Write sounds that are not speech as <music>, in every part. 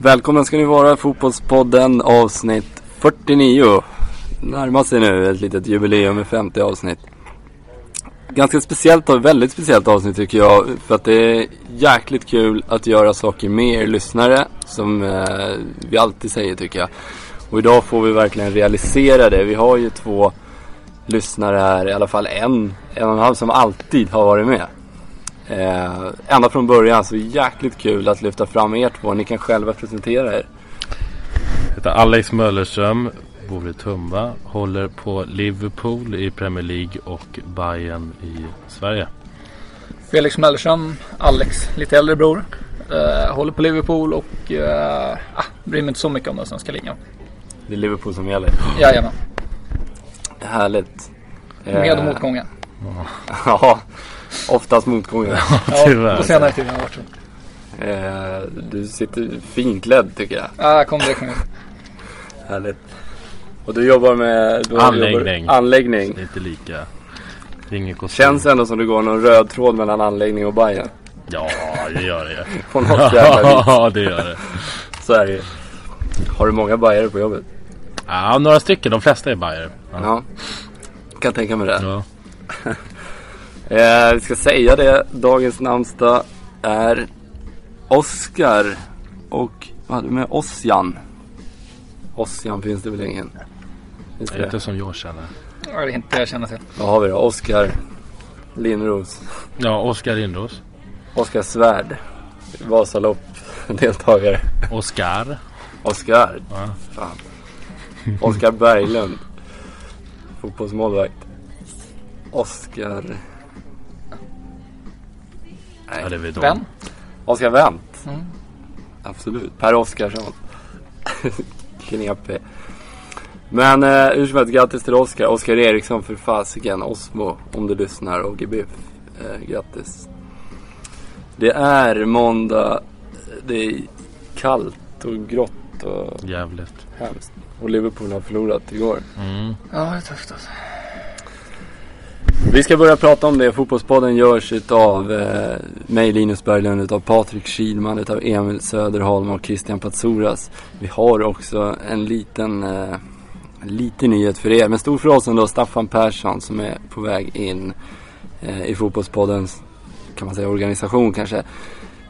Välkomna ska ni vara Fotbollspodden avsnitt 49. Närmar sig nu ett litet jubileum med 50 avsnitt. Ganska speciellt och väldigt speciellt avsnitt tycker jag. För att det är jäkligt kul att göra saker med er lyssnare. Som eh, vi alltid säger tycker jag. Och idag får vi verkligen realisera det. Vi har ju två lyssnare här, i alla fall en, en och en halv som alltid har varit med. Eh, ända från början, så jäkligt kul att lyfta fram er två. Ni kan själva presentera er. Jag heter Alex Möllerström, bor i Tumba, håller på Liverpool i Premier League och Bayern i Sverige. Felix Mellerström, Alex lite äldre bror. Eh, håller på Liverpool och eh, ah, bryr mig inte så mycket om den svenska ligan. Det är Liverpool som gäller. Jajamän, Härligt. Eh, med och motgångar. <laughs> Ja, oftast motgångar. Ja, Tyvärr. på senare tid har det varit så. Eh, du sitter fint klädd tycker jag. Ah, jag kom från jobbet. Härligt. Och du jobbar med du Anläggning. Jobbar, anläggning. Det är inte lika. Det kostym. Känns ändå som det går någon röd tråd mellan anläggning och Bayern. Ja, det gör det. <laughs> På något jävla <laughs> vis. Ja, det gör det. Så är det. Har du många Bajare på jobbet? Ja, några stycken. De flesta är Bayer. Ja. Ja. Kan tänka mig det. Ja. <laughs> Eh, vi ska säga det. Dagens namnsdag är Oskar och vad hade du med? Ossian. Ossian finns det väl ingen? Finns Det är inte det? som jag känner. Ja, det är inte jag känner till. Vad har vi då? Oskar Lindros. Ja, Oskar Lindros. Oskar Svärd. Vasalopp deltagare. Oskar. Oskar. Ja. Fan. Oskar Berglund. Fotbollsmålvakt. Oskar... Nej. Ja, det vet. Vem? Oskar Wendt. Mm. Absolut. Per Oskarsson. <laughs> Knepig. Men eh, hur som helst, grattis till Oskar. Oskar Eriksson för fasiken. Osmo, om du lyssnar. Och GBF. Eh, grattis. Det är måndag. Det är kallt och grått och Jävligt. hemskt. Och Liverpool har förlorat igår. Mm. Ja, det är tufft alltså. Vi ska börja prata om det. Fotbollspodden görs utav eh, mig Linus Berglund, utav Patrik Kilman, utav Emil Söderholm och Christian Patsoras. Vi har också en liten, eh, liten nyhet för er. Men stor för oss ändå, Staffan Persson som är på väg in eh, i Fotbollspoddens, kan man säga, organisation kanske.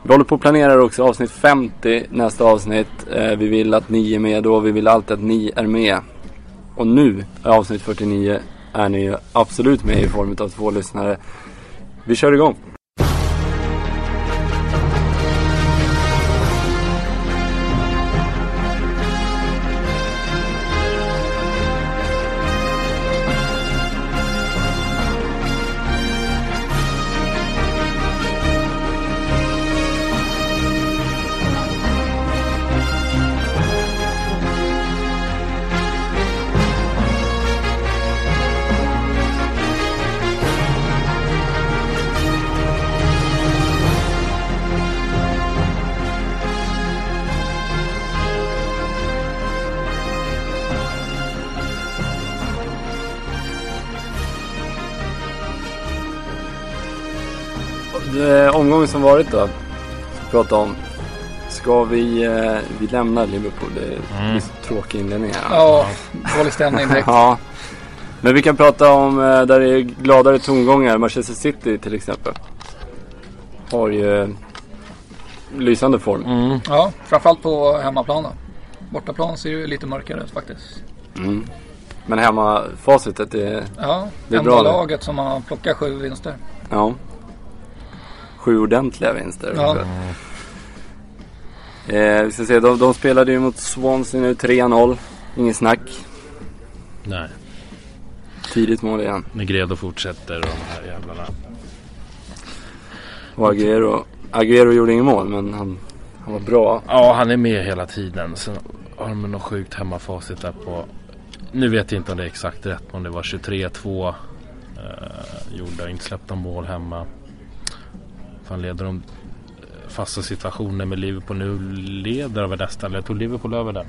Vi håller på och planerar också avsnitt 50, nästa avsnitt. Eh, vi vill att ni är med då, vi vill alltid att ni är med. Och nu, är avsnitt 49, är ni absolut med i form av två lyssnare. Vi kör igång. Omgången som varit då, ska prata om. Ska vi, eh, vi lämnar Liverpool? Det är mm. tråkig inledning här. Ja, dålig stämning direkt. <laughs> Ja. Men vi kan prata om eh, där det är gladare tongångar. Manchester City till exempel. Har ju lysande form. Mm. Ja, framförallt på hemmaplan då. Bortaplan ser ju lite mörkare ut faktiskt. Mm. Men hemma facitet är, Ja, Det är enda bra det. laget som har plockat sju vinster. ja. Sju ordentliga vinster. Ja. Eh, vi ska se, de, de spelade ju mot Swansea nu 3-0. Ingen snack. Nej, Tidigt mål igen. Negredo fortsätter och de här jävlarna. Och Agüero, Agüero gjorde ingen mål men han, han var bra. Ja, han är med hela tiden. Sen har de något sjukt hemmafacit där på... Nu vet jag inte om det är exakt rätt, om det var 23-2 eh, gjorda, inte släppta mål hemma. Fan leder de eh, fasta situationer med Liverpool nu leder över nästan, eller tog Liverpool över den?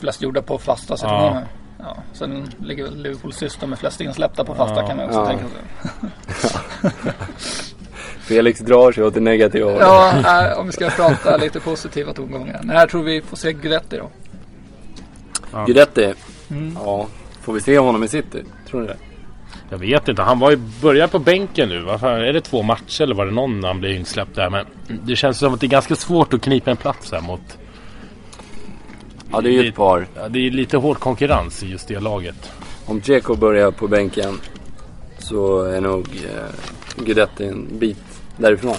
Flest gjorda på fasta situationer. Ja. Sen ligger väl Liverpool sist med flest insläppta på fasta Ja. kan man också Ja. tänka sig. <laughs> Felix drar sig åt det negativa hållet. Ja, äh, om vi ska prata lite positiva tongångar. När tror vi får se Guidetti då? Guidetti. Mm. Ja, får vi se honom i City? Tror ni det? Jag vet inte, han var ju börjar på bänken nu. Vad fan, är det två matcher eller var det någon när han blev insläppt där? Men det känns som att det är ganska svårt att knipa en plats här mot... Ja, det är ju ett par. Ja, det är lite hård konkurrens i just det laget. Om Dzeko börjar på bänken så är nog eh, Guidetti en bit därifrån.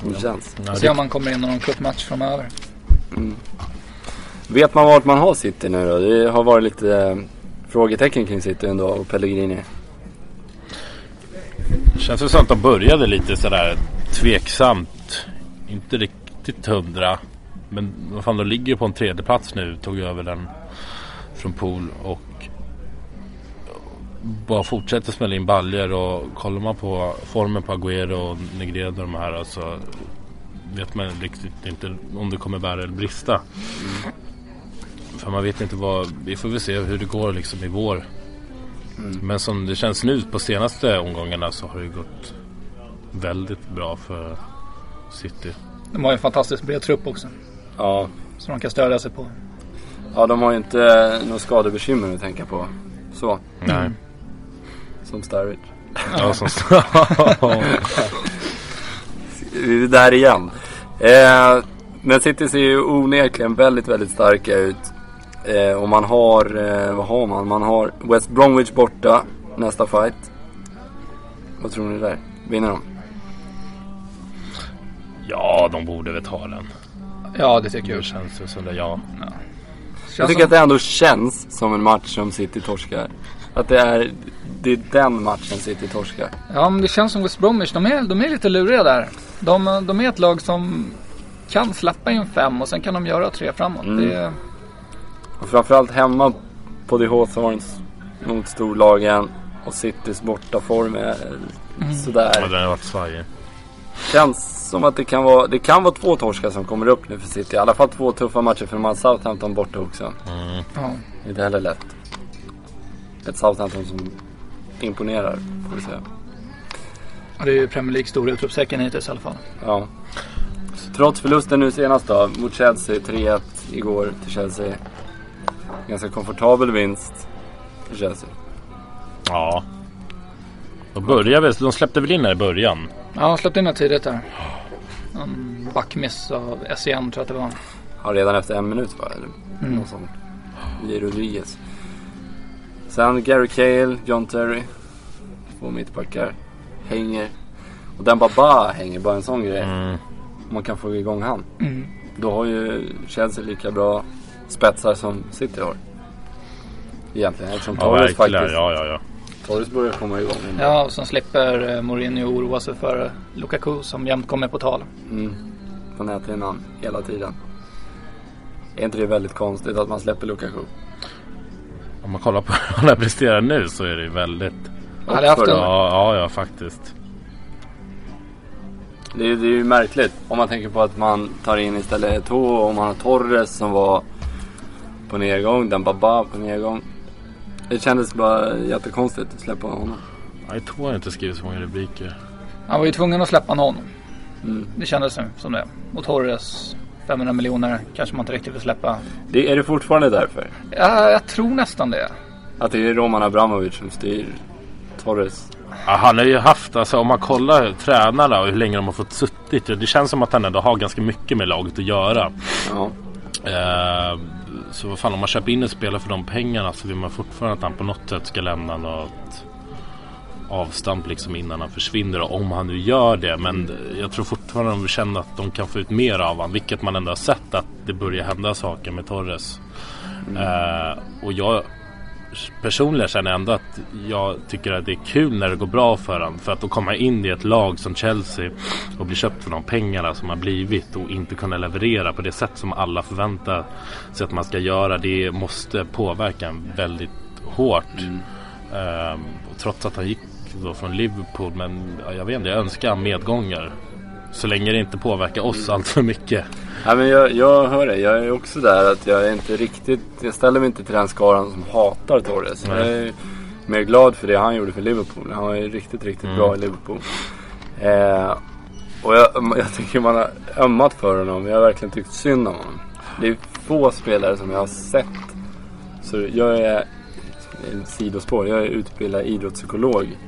Som det känns. Ja, Se det, om han kommer in i någon cupmatch framöver. Vet man vart man har City nu då? Det har varit lite eh, frågetecken kring City ändå och Pellegrini. känns det som att de började lite sådär tveksamt. Inte riktigt hundra. Men vad fan, de ligger ju på en tredje plats nu. Tog över den från Pool och bara fortsätter smälla in baljor och kollar man på formen på Agüero och Negredo och de här så vet man riktigt inte om det kommer bära eller brista. För man vet inte vad, vi får väl se hur det går liksom i vår. Men som det känns nu på senaste omgångarna så har det gått väldigt bra för City. De har ju en fantastiskt bred trupp också. Ja, Som de kan stödja sig på. ja de har ju inte några skadebekymmer att tänka på. Så, Nej. som Sturridge. Ja, som, <laughs> Vi är där igen. Eh, men City ser ju onekligen väldigt, väldigt starka ut. Eh, och man har, eh, vad har man? Man har West Bromwich borta nästa fight. Vad tror ni där? Vinner de? ja, de borde väl ta den. Ja, det tycker Det jag. känns det som det, ja. Jag Känns tycker att det ändå känns som en match som City torskar. Att det är, det är den matchen City torskar. Ja, men det känns som West Bromwich. De är, de är lite luriga där. De, de är ett lag som kan släppa in fem och sen kan de göra tre framåt. Mm. Det, Och framförallt hemma på The Hawthorns mot storlagen. Och Citys bortaform är ja sådär. den har varit svajig. Känns som att det kan vara, det kan vara två torskar som kommer upp nu för City. I alla fall två tuffa matcher för de har Southampton borta också. Mm. ja. Inte heller lätt. Ett Southampton som imponerar, får vi säga. Och det är ju Premier League stora utropstecken hittills i alla fall. Ja. Trots förlusten nu senast då, mot Chelsea, 3-1 igår till Chelsea. Ganska komfortabel vinst för Chelsea. Ja. De började väl, de släppte väl in här i början. Ja, de släppte in det tidigt där. En backmiss av SEN tror jag att det var. Ja, redan efter en minut va? Eller Mm. något sånt. J. Rodriguez. Sen Gary Cale, John Terry. Två mittbackar. Hänger. Och den Baba hänger, bara en sån grej. Mm. Om man kan få igång han. Mm. Då har ju Chelsea lika bra spetsar som City har. Egentligen eftersom Ja, Torres faktiskt. Ja, ja, ja. Torres börjar komma igång. Ja, och sen slipper eh, Mourinho oroa sig för Lukaku som jämt kommer på tal. Mm. På näthinnan hela tiden. Är inte det väldigt konstigt att man släpper Lukaku? Om man kollar på <laughs> hur han presterar nu så är det väldigt... Han hade haft en. Ja, ja, ja faktiskt. Det är, det är ju märkligt om man tänker på att man tar in istället två och man har Torres som var på nedgång, den Baba på nedgång. Det kändes bara jättekonstigt att släppa honom. Jag tror jag inte skrivit så många rubriker. han var ju tvungen att släppa någon. Mm. Det kändes som det. Och Torres 500 miljoner kanske man inte riktigt vill släppa. Det, är det fortfarande därför? Ja, jag tror nästan det. Att det är Roman Abramovic som styr Torres? Ja, han har ju haft, alltså om man kollar tränarna och hur länge de har fått suttit. Det känns som att han ändå har ganska mycket med laget att göra. Ja. Eh, så vad fan om man köper in en spelare för de pengarna så vill man fortfarande att han på något sätt ska lämna något avstamp liksom innan han försvinner. Om han nu gör det. Men jag tror fortfarande de känner att de kan få ut mer av honom. Vilket man ändå har sett att det börjar hända saker med Torres. Eh, och jag personligen känner jag ändå att jag tycker att det är kul när det går bra för honom. För att då komma in i ett lag som Chelsea och bli köpt för de pengarna som har blivit och inte kunna leverera på det sätt som alla förväntar sig att man ska göra. Det måste påverka en väldigt hårt. Mm. Um, trots att han gick då från Liverpool. Men ja, jag vet inte, jag önskar medgångar. Så länge det inte påverkar oss allt för mycket. Ja, men jag, jag hör det. Jag är också där att jag är inte riktigt... Jag ställer mig inte till den skaran som hatar Torres. Nej. Jag är mer glad för det han gjorde för Liverpool. Han var ju riktigt, riktigt mm. bra i Liverpool. Eh, och jag, jag tycker man har ömmat för honom. Jag har verkligen tyckt synd om honom. Det är få spelare som jag har sett. Så jag är sidospår. Jag är utbildad idrottspsykolog.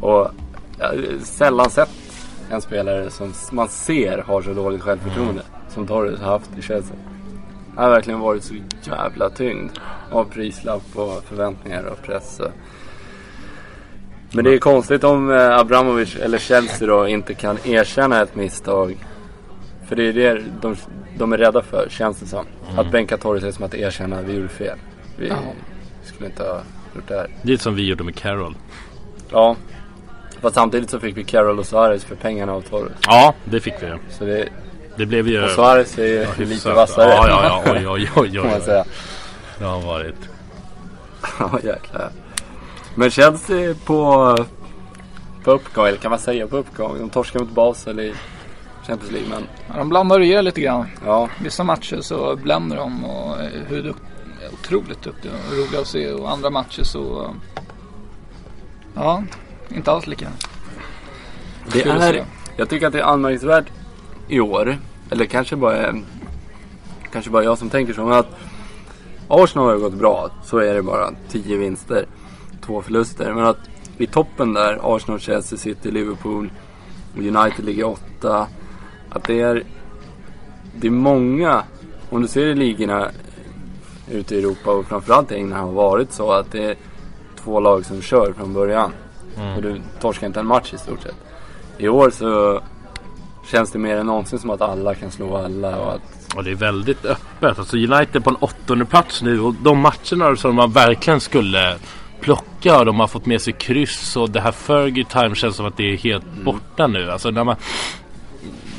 Och jag har sällan sett en spelare som man ser har så dåligt självförtroende. Som Torres har haft i Chelsea. Han har verkligen varit så jävla tyngd av prislapp och förväntningar och press. Men det är konstigt om eh, Abramovic eller Chelsea då inte kan erkänna ett misstag. För det är det de, de är rädda för, känns det som. Mm. Att bänka Torres är som att erkänna att vi gjorde fel. Vi ja. skulle inte ha gjort det här. Lite som vi gjorde med Carroll. Ja. Fast samtidigt så fick vi Carroll och Suarez för pengarna av Torres. Ja, det fick vi. Så det, det blev ju... Och Suarez är ju ja, lite vassare. Ja, ja, ja. Oj, oj, oj. oj, oj. Det har varit. ja, jäklar. Men Chelsea på, på uppgång, eller kan man säga på uppgång? De torskar mot Basel i Champions League. Men... Ja, de blandar och ger lite grann. Ja. Vissa matcher så bländer de och hur dukt, otroligt duktiga och roliga att se. Och andra matcher så... Ja, inte alls lika. Det är, jag tycker att det är anmärkningsvärt i år. Eller kanske bara, kanske bara jag som tänker så. Men att Arsenal har gått bra. Så är det bara. 10 vinster, två förluster. Men att i toppen där, Arsenal, Chelsea, City, Liverpool United ligger åtta. Att det är, det är många, om du ser i ligorna ute i Europa och framförallt i England har varit så att det är två lag som kör från början. Mm. Och du torskar inte en match i stort sett. I år så känns det mer än någonsin som att alla kan slå alla. Och, att... och det är väldigt öppet. Alltså United på en åttonde plats nu och de matcherna som man verkligen skulle plocka och de har fått med sig kryss och det här Fergie time känns som att det är helt mm. borta nu. Alltså när man,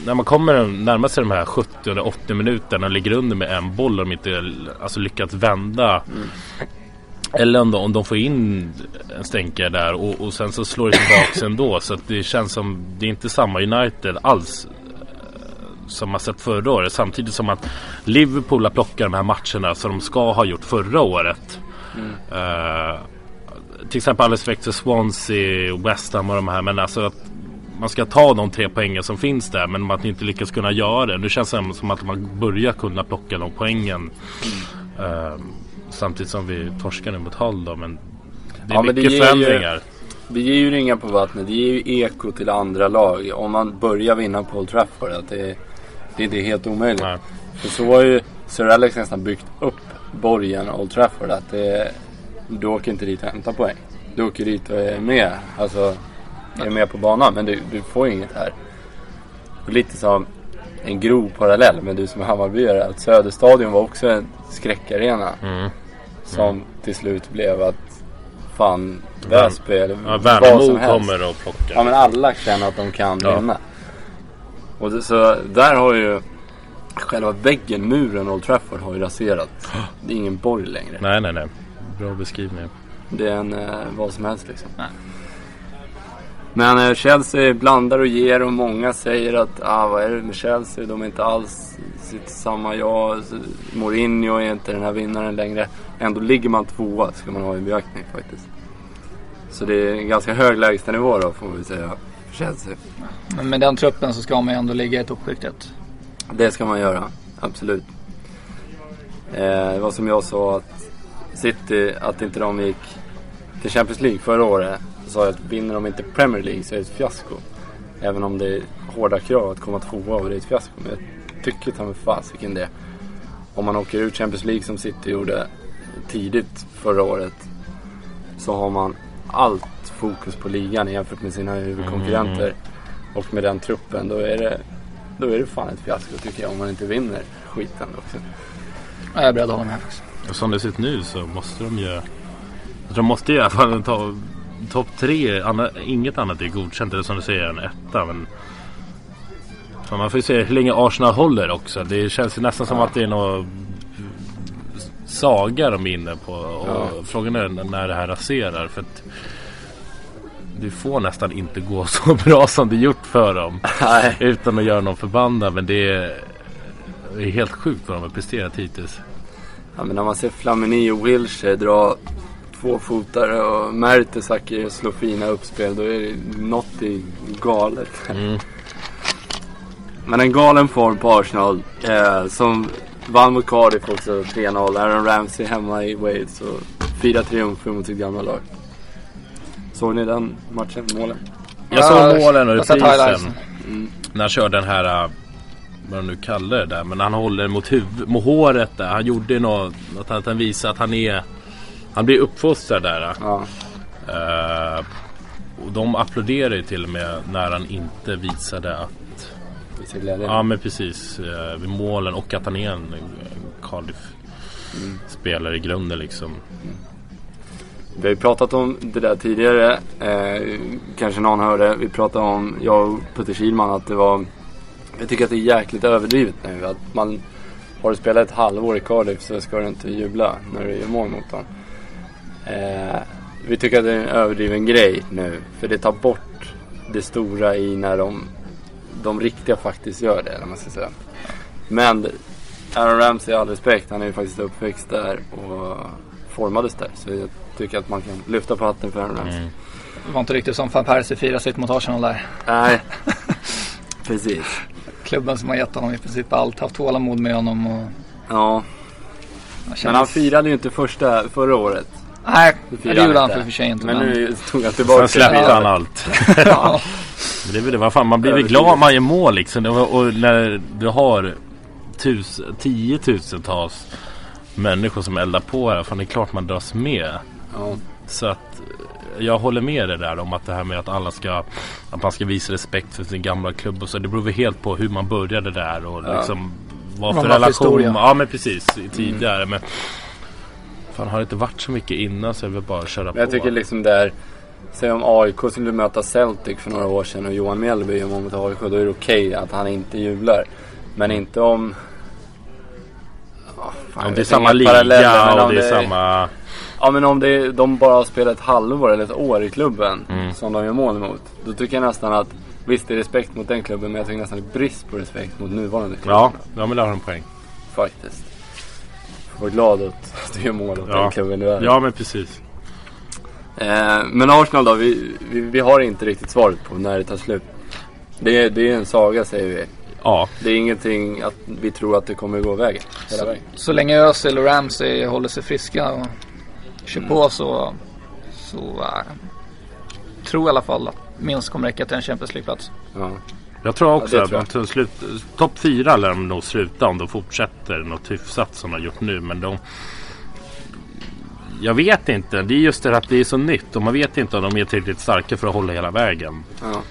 när man kommer närmar sig de här 70 eller 80 minuterna och ligger under med en boll och de inte alltså, lyckats vända. Mm. Eller om de, om de får in en stänkare där och, och sen så slår det tillbaks ändå. Så det känns som det är inte samma United alls eh, som man sett förra året. Samtidigt som att Liverpool har plockat de här matcherna som de ska ha gjort förra året. Mm. Uh, till exempel alldeles växt Swansea, West Ham och de här. Men alltså att man ska ta de tre poängen som finns där men att man inte lyckas kunna göra det. Nu känns det som att man börjar kunna plocka de poängen. Mm. Uh, Samtidigt som vi torskar nu mot Hull då. Men det är ja, mycket det förändringar. Ju, det ger ju ringar på vattnet. Det ger ju eko till andra lag. Om man börjar vinna på Old Trafford. Att det, det, är helt omöjligt. Nej. För så har ju Sir Alex nästan byggt upp borgen Old Trafford. Att det, du åker inte dit och hämtar poäng. Du åker dit och är med. Alltså är med på banan. Men du, du får inget här. Och lite som en grov parallell med du som är Hammarbyare. Att Söderstadion var också en skräckarena. Mm. Som till slut blev att fan Väsby eller ja, Värnamo kommer och plockar. Ja men alla känner att de kan ja. vinna. Och det, så där har ju själva väggen, muren Old Trafford har ju raserats. Det är ingen borg längre. Nej nej nej. Bra beskrivning. Det är en eh, vad som helst liksom. Nej. Men eh, Chelsea blandar och ger och många säger att ah, vad är det med Chelsea? De är inte alls sitt samma jag. Mourinho är inte den här vinnaren längre. Ändå ligger man tvåa ska man ha i beaktning faktiskt. Så det är en ganska hög lägstanivå då får vi säga för Chelsea. Men med den truppen så ska man ju ändå ligga i toppskiktet. Det ska man göra, absolut. Eh, det var som jag sa att City, att inte de gick till Champions League förra året sa jag att vinner de inte Premier League så är det ett fiasko. Även om det är hårda krav att komma tvåa och det är ett fiasko. Men jag tycker ta mig fasiken det. Om man åker ut Champions League som City gjorde tidigt förra året. Så har man allt fokus på ligan jämfört med sina huvudkonkurrenter. Mm. Och med den truppen då är det, då är det fan ett fiasko tycker jag om man inte vinner skiten också. Jag är beredd att hålla med faktiskt. Som det ser ut nu så måste de ju de måste i alla fall ta topp tre. Anna, inget annat är godkänt eller som du säger en etta. Men man får ju se hur länge Arsenal håller också. Det känns ju nästan som att det är något saga de är inne på. Och ja. Frågan är när det här raserar. För att det får nästan inte gå <laughs> så bra som det gjort för dem. Nej. Utan att göra någon förbannad. Men det är, det är helt sjukt vad de har presterat hittills. Ja, men när man ser Flamini och Wilshire dra tvåfotare och Mertesacker slå fina uppspel. Då är det något i galet. Mm. Men en galen form på Arsenal. Eh, som vann mot Cardiff också 3-0. Aaron Ramsey hemma i Wales. Och fyra triumfer mot sitt gamla lag. Såg ni den matchen? Målen? Jag såg målen och reprisen. Mm. När han körde den här, äh, vad de nu kallar det där, men han håller mot, huvud, mot håret där. Han gjorde något, att han visar att han är, han blir uppfostrad där. Ja. Uh, och de applåderar ju till och med när han inte visade att Visa glädje? Ja men precis. Uh, vid målen och att han är en Cardiff-spelare mm. i grunden liksom. Mm. Vi har ju pratat om det där tidigare. Eh, kanske någon hörde. Vi pratade om, jag och Putte Kilman, att det var... Jag tycker att det är jäkligt överdrivet nu. Att man, har du spelat ett halvår i Cardiff så ska du inte jubla när du gör mål mot dem. Eh, vi tycker att det är en överdriven grej nu. För det tar bort det stora i när de, de riktiga faktiskt gör det. Eller man ska säga. Men Aaron Ramsey, all respekt, han är ju faktiskt uppväxt där och formades där. Så jag tycker att man kan lyfta på hatten för Aaron Ramsey. Mm. Det var inte riktigt som van Persie firade sitt mot Arsenal där. Nej, <laughs> precis. Klubben som har gett honom i princip allt, haft tålamod med honom och... Ja. Känns... Men han firade ju inte första, förra året. Nej, det, det gjorde han för, för sig inte. Men, men nu tog han tillbaka. Sen släppte han allt. <laughs> ja. det är väl det, vad fan, man blir väl glad om man gör mål liksom. Och när du har tus, tiotusentals människor som eldar på här. Fan det är klart man dras med. Ja. Så att jag håller med dig där om att det här med att alla ska Att man ska visa respekt för sin gamla klubb och så. Det beror väl helt på hur man började där och ja. liksom Vad för relation Ja men precis tidigare mm. men Fan har det inte varit så mycket innan så är det bara att köra på. Jag tycker liksom där Säg om AIK skulle möta Celtic för några år sedan och Johan Mjällby gör mål mot AIK. Då är det okej okay att han inte jublar. Men inte om Fan, om det är samma liga och det är samma... Ja men om det är, de bara har spelat ett halvår eller ett år i klubben mm. som de gör mål emot. Då tycker jag nästan att Visst det är respekt mot den klubben men jag tycker nästan det är brist på respekt mot nuvarande klubben. Ja, ja men där har du en poäng. Faktiskt. Vara glad att du gör mål åt ja. den klubben du är. Ja men precis. Eh, men Arsenal då, vi, vi, vi, har inte riktigt svaret på när det tar slut. Det är, det är en saga säger vi. Ja. Det är ingenting att vi tror att det kommer gå vägen. Så, vägen. så länge Özil och Ramsey håller sig friska och kör mm. på så, så äh, tror jag i alla fall att minst kommer räcka till en Champions League-plats. Ja. Jag tror också ja, att slut, topp fyra lär de nog sluta om de fortsätter något hyfsat som de har gjort nu. Men de... Jag vet inte. Det är just det att det är så nytt och man vet inte om de är tillräckligt starka för att hålla hela vägen. Ja.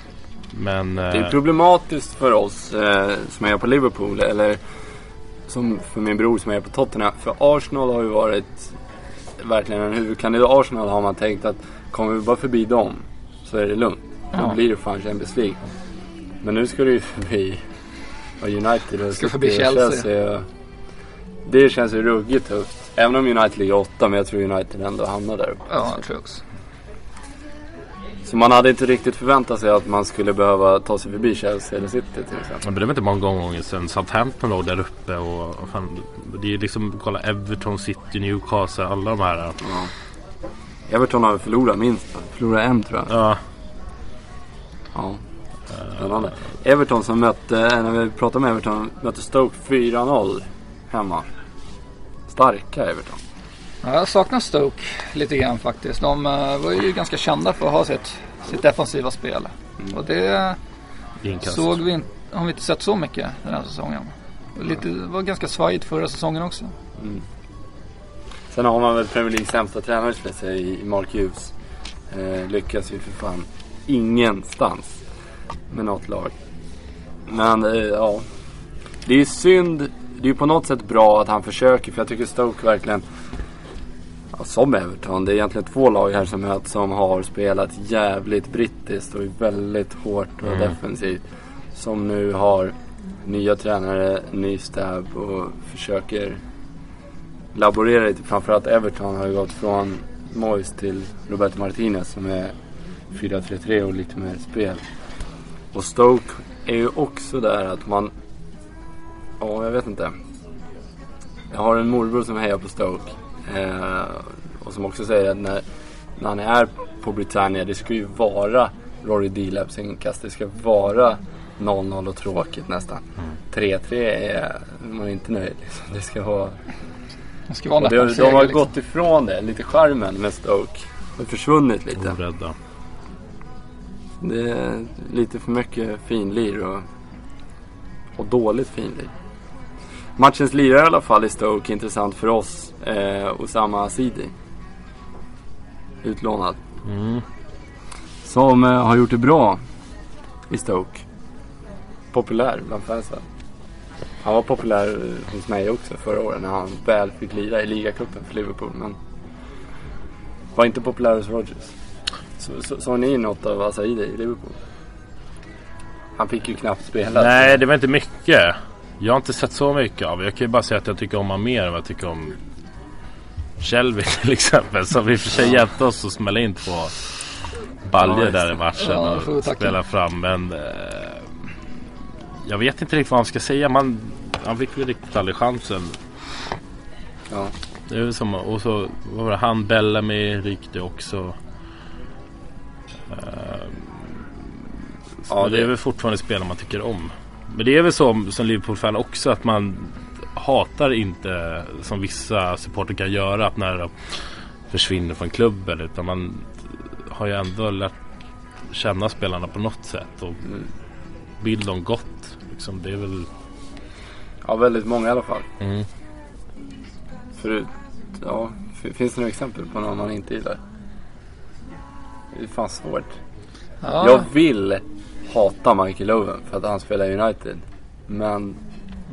Men, det är eh, problematist för oss eh, som är på Liverpool. Eller som för min bror som är på Tottenham. För Arsenal har ju varit verkligen en huvudkandidat. Arsenal har man tänkt att kommer vi bara förbi dem så är det lugnt. Ja. Då blir det fan Champions League. Men nu ska det ju förbi United och ska förbi Chelsea. Chelsea det känns ju ruggigt tufft. Även om United ligger åtta, men jag tror United ändå hamnar där uppe. Ja, jag tror också. Så man hade inte riktigt förväntat sig att man skulle behöva ta sig förbi Chelsea eller City till exempel. Men det var inte många gånger sedan Southampton låg där uppe och, och fan, det är liksom kolla Everton, City, Newcastle, alla de här. Ja. Everton har förlorat minst, förlorat en tror jag. Ja. Ja. Spännande. Everton som mötte, när vi pratade med Everton, mötte Stoke 4-0 hemma. Starka Everton. Ja, jag saknar Stoke lite grann faktiskt. De uh, var ju ganska kända för att ha sitt, sitt defensiva spel. Mm. Och det Inkast. såg vi inte, har vi inte sett så mycket den här säsongen. Lite, det var ganska svajigt förra säsongen också. Mm. Sen har man väl Premier Leagues sämsta tränare i Mark Hughes. Eh, lyckas ju för fan ingenstans med något lag. Men eh, ja, det är synd. Det är på något sätt bra att han försöker för jag tycker Stoke verkligen Ja, som Everton. Det är egentligen två lag här som möts som har spelat jävligt brittiskt och väldigt hårt och mm. defensivt. Som nu har nya tränare, ny stab och försöker laborera lite. Framförallt Everton har ju gått från Moyes till Roberto Martinez som är 4-3-3 och lite mer spel. Och Stoke är ju också där att man... Ja, jag vet inte. Jag har en morbror som hejar på Stoke. Eh, och som också säger att när, när han är på Britannia, det ska ju vara Rory Delabs inkast. Det ska vara 0-0 och tråkigt nästan. 3-3 är man är inte nöjd. Liksom. Det ska vara... Det ska vara det, de har liksom. gått ifrån det, lite charmen med Stoke. Det har försvunnit lite. Orädda. Det är lite för mycket finlir och, och dåligt finlir. Matchens lirare i alla fall i Stoke, intressant för oss. Eh, Osama Asidi. Utlånad. Mm. Som eh, har gjort det bra i Stoke. Populär bland fansen. Han var populär hos mig också förra året när han väl fick lira i ligacupen för Liverpool. Men var inte populär hos Rodgers. Såg så, ni något av Asaidi i Liverpool? Han fick ju knappt spela. Nej, det var inte mycket. Jag har inte sett så mycket av Jag kan ju bara säga att jag tycker om honom mer än vad jag tycker om Shelby <laughs> till exempel. Som i och för sig hjälpte oss att smälla in två baljor där i matchen ja, och spela fram. Men eh, jag vet inte riktigt vad man ska säga. Man, han fick väl riktigt aldrig chansen. Ja. Det är som, och så var det han Bellamy rykte också. Uh, ja, det... det är väl fortfarande spelare man tycker om. Men det är väl så som Liverpool-fan också att man hatar inte som vissa supporter kan göra att när de försvinner från klubben utan man har ju ändå lärt känna spelarna på något sätt och mm. vill dem gott. Liksom, det är väl... Ja, väldigt många i alla fall. Mm. Förut, ja, finns det några exempel på någon man inte gillar? Det är fan svårt. Ja. Jag vill hata Michael Owen för att han spelar i United. Men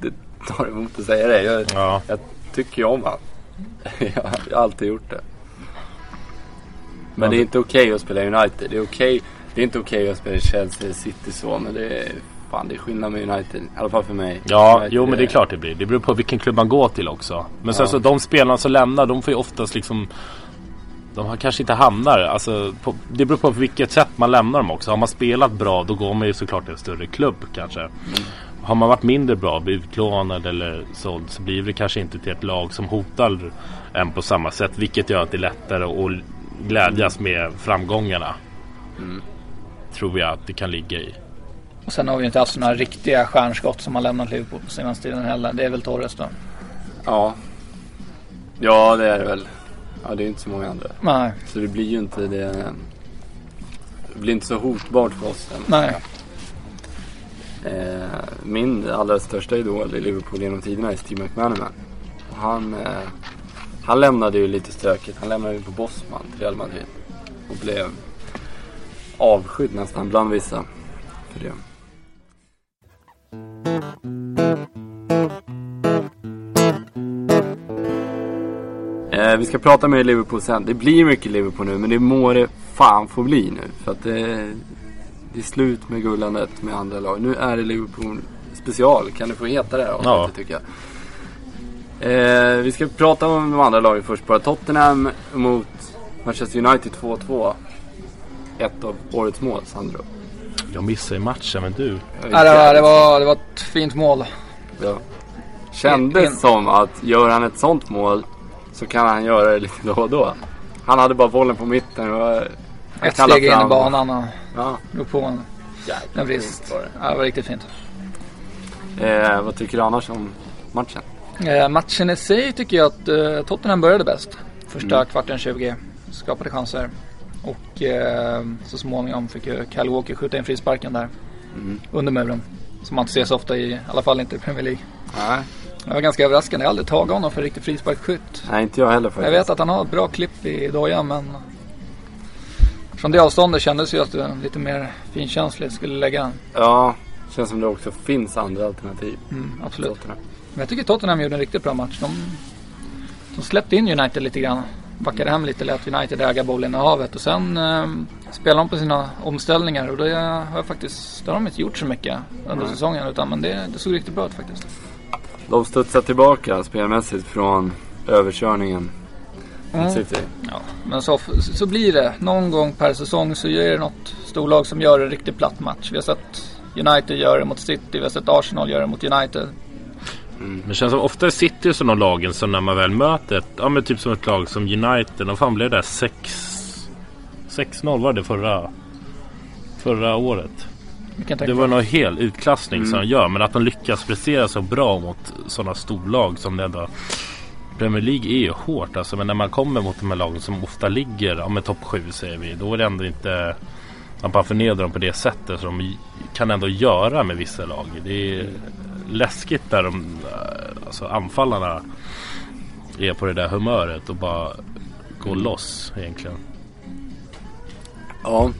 det tar emot att säga det. Jag, ja. jag tycker ju om honom. <laughs> jag har alltid gjort det. Men det är inte okej okay att spela i United. Det är, okay, det är inte okej okay att spela i Chelsea City så. Men det är, fan, det är skillnad med United. I alla fall för mig. Ja, United jo men det är klart det blir. Det beror på vilken klubb man går till också. Men sen så de spelarna som lämnar, de får ju oftast liksom de har kanske inte hamnar. Alltså, på, det beror på vilket sätt man lämnar dem också. Har man spelat bra då går man ju såklart till en större klubb kanske. Mm. Har man varit mindre bra, blivit utlånad eller såld så blir det kanske inte till ett lag som hotar en på samma sätt. Vilket gör att det är lättare att glädjas med framgångarna. Mm. Tror jag att det kan ligga i. Och sen har vi inte haft sådana riktiga stjärnskott som har lämnat Liverpool på senaste tiden heller. Det är väl Torres då? Ja. Ja det är det väl. Ja, det är inte så många andra. Nej. Så det blir ju inte det. Det blir inte så hotbart för oss. Nej. Eh, min allra största idol i Liverpool genom tiderna är Steve McManaman. Han, eh, han lämnade ju lite stökigt. Han lämnade ju på Bosman till Real Madrid. Och blev avskydd nästan bland vissa för det. Eh, vi ska prata mer Liverpool sen. Det blir mycket Liverpool nu, men det må det fan få bli nu. För att det, det är slut med gullandet med andra lag. Nu är det Liverpool special. Kan det få heta det här ja. tycker jag. Eh, vi ska prata om de andra lagen först bara. Tottenham mot Manchester United 2-2. Ett av årets mål, Sandro. Jag missade matchen, men du? Ja, det, var, det, var, det var ett fint mål. Ja. Kändes som att gör han ett sånt mål så kan han göra det lite då och då. Han hade bara bollen på mitten. Och Ett steg in i banan och ja. drog på en, en brist. Var det. Ja, det var riktigt fint. Eh, vad tycker du annars om matchen? Eh, matchen i sig tycker jag att eh, Tottenham började bäst. Första mm. kvarten 20 skapade chanser. Och eh, så småningom fick ju Kyle Walker skjuta in frisparken där. Mm. Under muren. Som man inte ser så ofta i, i alla fall inte i Premier League. Nej. Det var ganska överraskande. Jag har aldrig tagit honom för riktig frisparksskytt. Nej, inte jag heller faktiskt. Jag vet att han har ett bra klipp i dojan men från det avståndet kändes ju att du lite mer finkänsligt skulle lägga. Ja, känns som det också finns andra alternativ. Mm, absolut. Men jag tycker Tottenham gjorde en riktigt bra match. De, de släppte in United lite grann. backade hem lite, lät United äga bollen i havet och sen eh, spelade de på sina omställningar och det har jag faktiskt, det har de inte gjort så mycket under mm. säsongen utan men det, det såg riktigt bra ut faktiskt. De studsar tillbaka spelmässigt från överkörningen mm. City. Ja, men så, så blir det. Någon gång per säsong så är det något storlag som gör en riktigt platt match. Vi har sett United göra det mot City, vi har sett Arsenal göra det mot United. Mm. Men det känns som ofta City som de lagen som när man väl möter ett, ja men typ som ett lag som United. Och fan blev det där 6 6-0 var det förra Förra året. Det var någon hel utklassning mm. som de gör. Men att de lyckas prestera så bra mot sådana storlag som det ändå Premier League är ju hårt alltså. Men när man kommer mot de här lagen som ofta ligger, ja men topp 7 säger vi. Då är det ändå inte man bara förnedrar dem på det sättet som de kan ändå göra med vissa lag. Det är läskigt där de eh, alltså anfallarna är på det där humöret och bara går loss egentligen. Ja,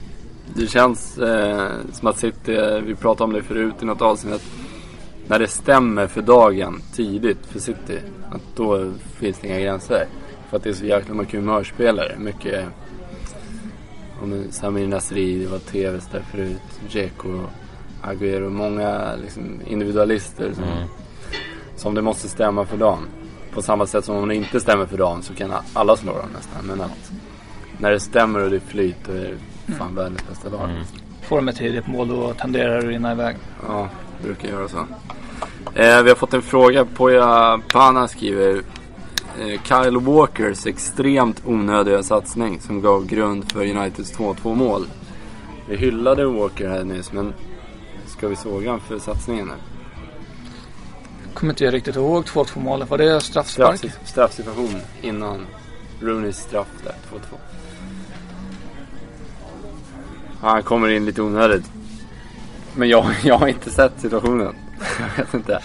det känns eh, som att City, vi pratade om det förut i något avsnitt, när det stämmer för dagen tidigt för City, att då finns det inga gränser. För att det är så jäkla mycket humörspelare. Mycket om Samir Nasri, det var TVs där förut, Dzeko, Agüero. Många liksom, individualister som, mm. som det måste stämma för dagen. På samma sätt som om det inte stämmer för dagen så kan alla slå dem nästan. Men att när det stämmer och det är fan mm. världens bästa lag. Mm. Får de ett tidigt mål då tenderar det att rinna iväg. Ja, det brukar göra så. Eh, vi har fått en fråga. Poya Pana skriver Eh, Kyle Walkers extremt onödiga satsning som gav grund för Uniteds 2-2 mål. Vi hyllade Walker här nyss men ska vi såga honom för satsningen här? Kommer inte jag riktigt ihåg 2-2 målet. Var det straffspark? Straff, straffsituation innan Rooneys straff där, 2-2. Han kommer in lite onödigt. Men jag, <laughs> jag har inte sett situationen. jag vet inte.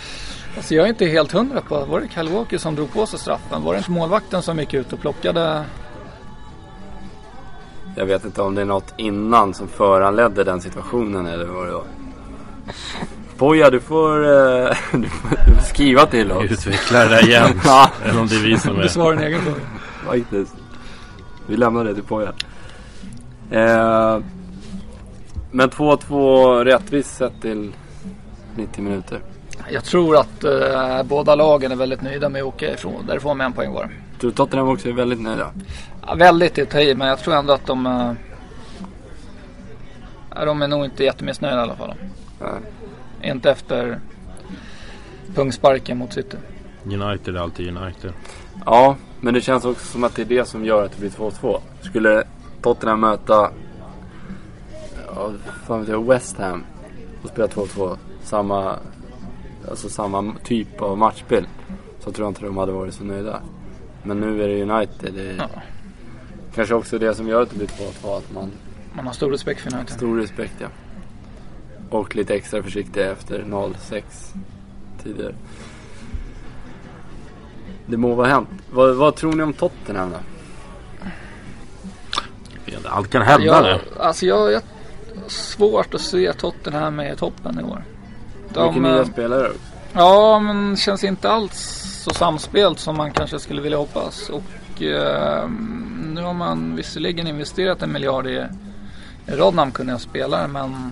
Alltså jag är inte helt hundra på, var det Kyle Walker som drog på sig straffen? Var det inte målvakten som gick ut och plockade? Jag vet inte om det är något innan som föranledde den situationen eller vad det var. Poja, du får, <laughs> uh, du får skriva till oss. Utveckla det där igen. <laughs> ja. Eller om det är vi som är... Besvara din egen fråga. Faktiskt. Vi lämnar det till Poja. Uh, men 2-2 rättvist sett till 90 minuter. Jag tror att eh, båda lagen är väldigt nöjda med att åka ifrån, därifrån med en poäng var. Tror du Tottenham också är väldigt nöjda? Ja, väldigt i ta men jag tror ändå att de... Eh, de är nog inte jättemissnöjda i alla fall. Nej. Inte efter pungsparken mot City. United är alltid United. Ja, men det känns också som att det är det som gör att det blir 2-2. Skulle Tottenham möta ja, fan vet jag, West Ham och spela 2-2 samma alltså samma typ av matchbild så tror jag inte de hade varit så nöjda. Men nu är det United. Det är ja. kanske också det som gör att det blir 2-2. Att man, man har stor respekt för United. Stor respekt ja. Och lite extra försiktig efter 0-6 tidigare. Det må vara hänt. Vad, vad tror ni om Tottenham då? Allt kan hända jag, nu. Alltså jag, jag svårt att se Tottenham med i toppen i år. De, Mycket nya spelare också. Ja, men känns inte alls så samspelt som man kanske skulle vilja hoppas. Och eh, nu har man visserligen investerat en miljard i en rad namnkunniga spelare, men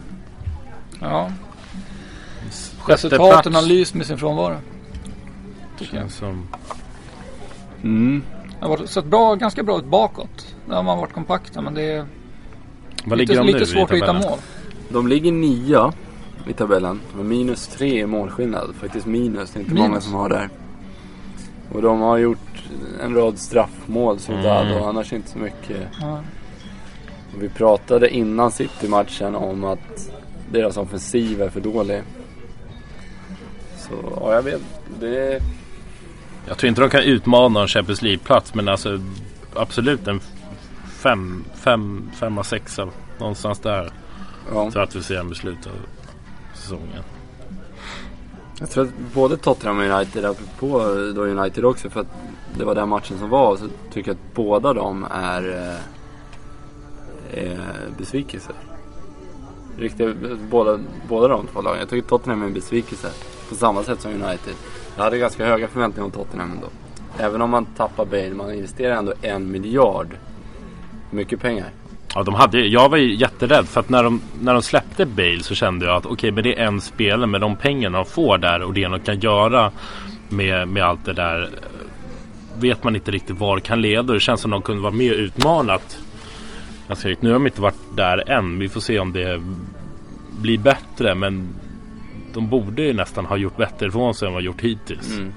ja. Resultaten har lyst med sin frånvaro. Känns som... Mm. Det har sett bra, ganska bra ut bakåt. Där har man varit kompakta, men det är Vad lite, lite svårt att hitta mål. De ligger nia i tabellen. De minus tre i målskillnad. Faktiskt minus. Det är inte minus. många som har där. Och de har gjort en rad straffmål Ciudad mm. och annars inte så mycket. Mm. vi pratade innan City-matchen om att deras offensiv är för dålig. Så ja, jag vet. Det... Jag tror inte de kan utmana en Champions League-plats men alltså absolut en fem, fem, femma, sexa någonstans där. Ja. Så att vi ser en beslut säsongen. Jag tror att både Tottenham och United, apropå då United också, för att det var den matchen som var, så tycker jag att båda de är, är besvikelser. Riktigt, båda, båda de två lagen. Jag tycker Tottenham är en besvikelse. På samma sätt som United. Jag hade ganska höga förväntningar om Tottenham ändå. även om man tappar Bale, man investerar ändå en miljard. Mycket pengar. Ja, de hade, jag var ju jätterädd för att när de, när de släppte Bale så kände jag att okej, okay, men det är en spelare med de pengarna de får där och det de kan göra med, med allt det där vet man inte riktigt var det kan leda. Det känns som att de kunde vara mer utmanat. Alltså, nu har de inte varit där än. Vi får se om det blir bättre. Men de borde ju nästan ha gjort bättre ifrån sig än vad de gjort hittills. Mm.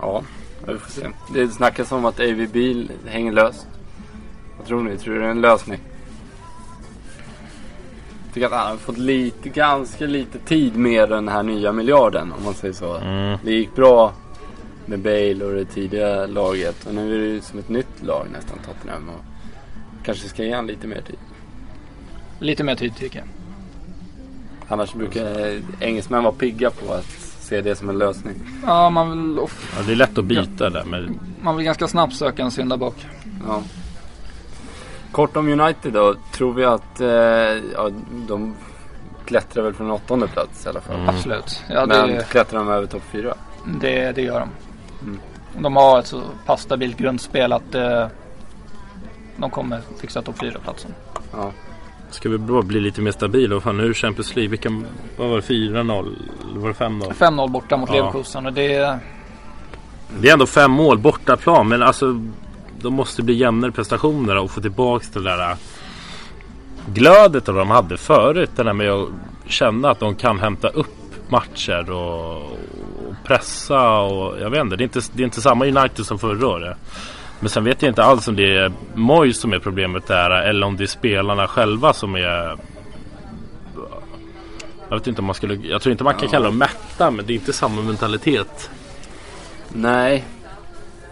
Ja, vi får se. Det snackas om att AVB hänger löst. Vad tror ni? Tror du det är en lösning? Jag tycker att han har fått lite, ganska lite tid med den här nya miljarden om man säger så. Mm. Det gick bra med Bale och det tidiga laget. Och nu är det ju som ett nytt lag nästan Tottenham. Och kanske ska ge han lite mer tid. Lite mer tid tycker jag. Annars brukar engelsmän vara pigga på att se det som en lösning. Ja, man vill... Ja, det är lätt att byta ja. där. Men... Man vill ganska snabbt söka en syndabock. Ja. Kort om United då. Tror vi att eh, ja, de klättrar väl från åttonde plats i alla fall. Mm. Absolut. Ja, Men det... klättrar de över topp fyra? Det, det gör de. Mm. De har ett så pass stabilt grundspel att eh, de kommer fixa topp 4-platsen. Ja. Ska vi bara bli lite mer stabila? Fan, nu Champions League, vilka, vad var det? 4-0? Eller var det 5-0? 5-0 borta mot ja. Leverkusen och det... Det är ändå fem mål bortaplan men alltså de måste bli jämnare prestationer och få tillbaka det där äh, glödet de hade förut. Det där med att känna att de kan hämta upp matcher och, och pressa och jag vet inte. Det är inte, det är inte samma United som förra året. Men sen vet jag inte alls om det är Moyes som är problemet där eller om det är spelarna själva som är jag vet inte om man skulle Jag tror inte man kan ja. kalla dem mätta men det är inte samma mentalitet. Nej.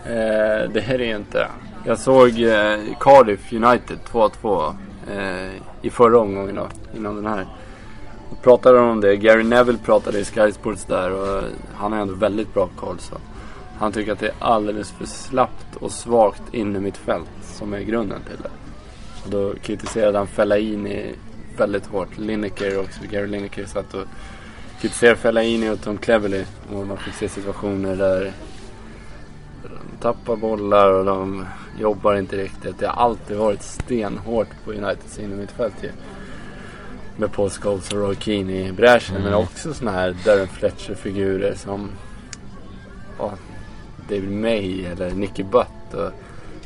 Eh, det här är inte. Jag såg eh, Cardiff United 2-2 eh, i förra omgången då, innan den här. Och pratade om det. Gary Neville pratade i Sky Sports där och eh, han har ändå väldigt bra koll. Så. Han tycker att det är alldeles för slappt och svagt inne mitt fält som är grunden till det. Och då kritiserade han Fellaini väldigt hårt. Lineker också, Gary Lineker satt och kritiserade Fellaini och Tom Cleverley. Och man fick se situationer där tappar bollar och de jobbar inte riktigt. Det har alltid varit stenhårt på Uniteds innermittfält ju. Med Paul Scholes och Roy Keane i bräschen. Mm. Men också sådana här Darren Fletcher-figurer som... Oh, David May eller Nicky Butt. Och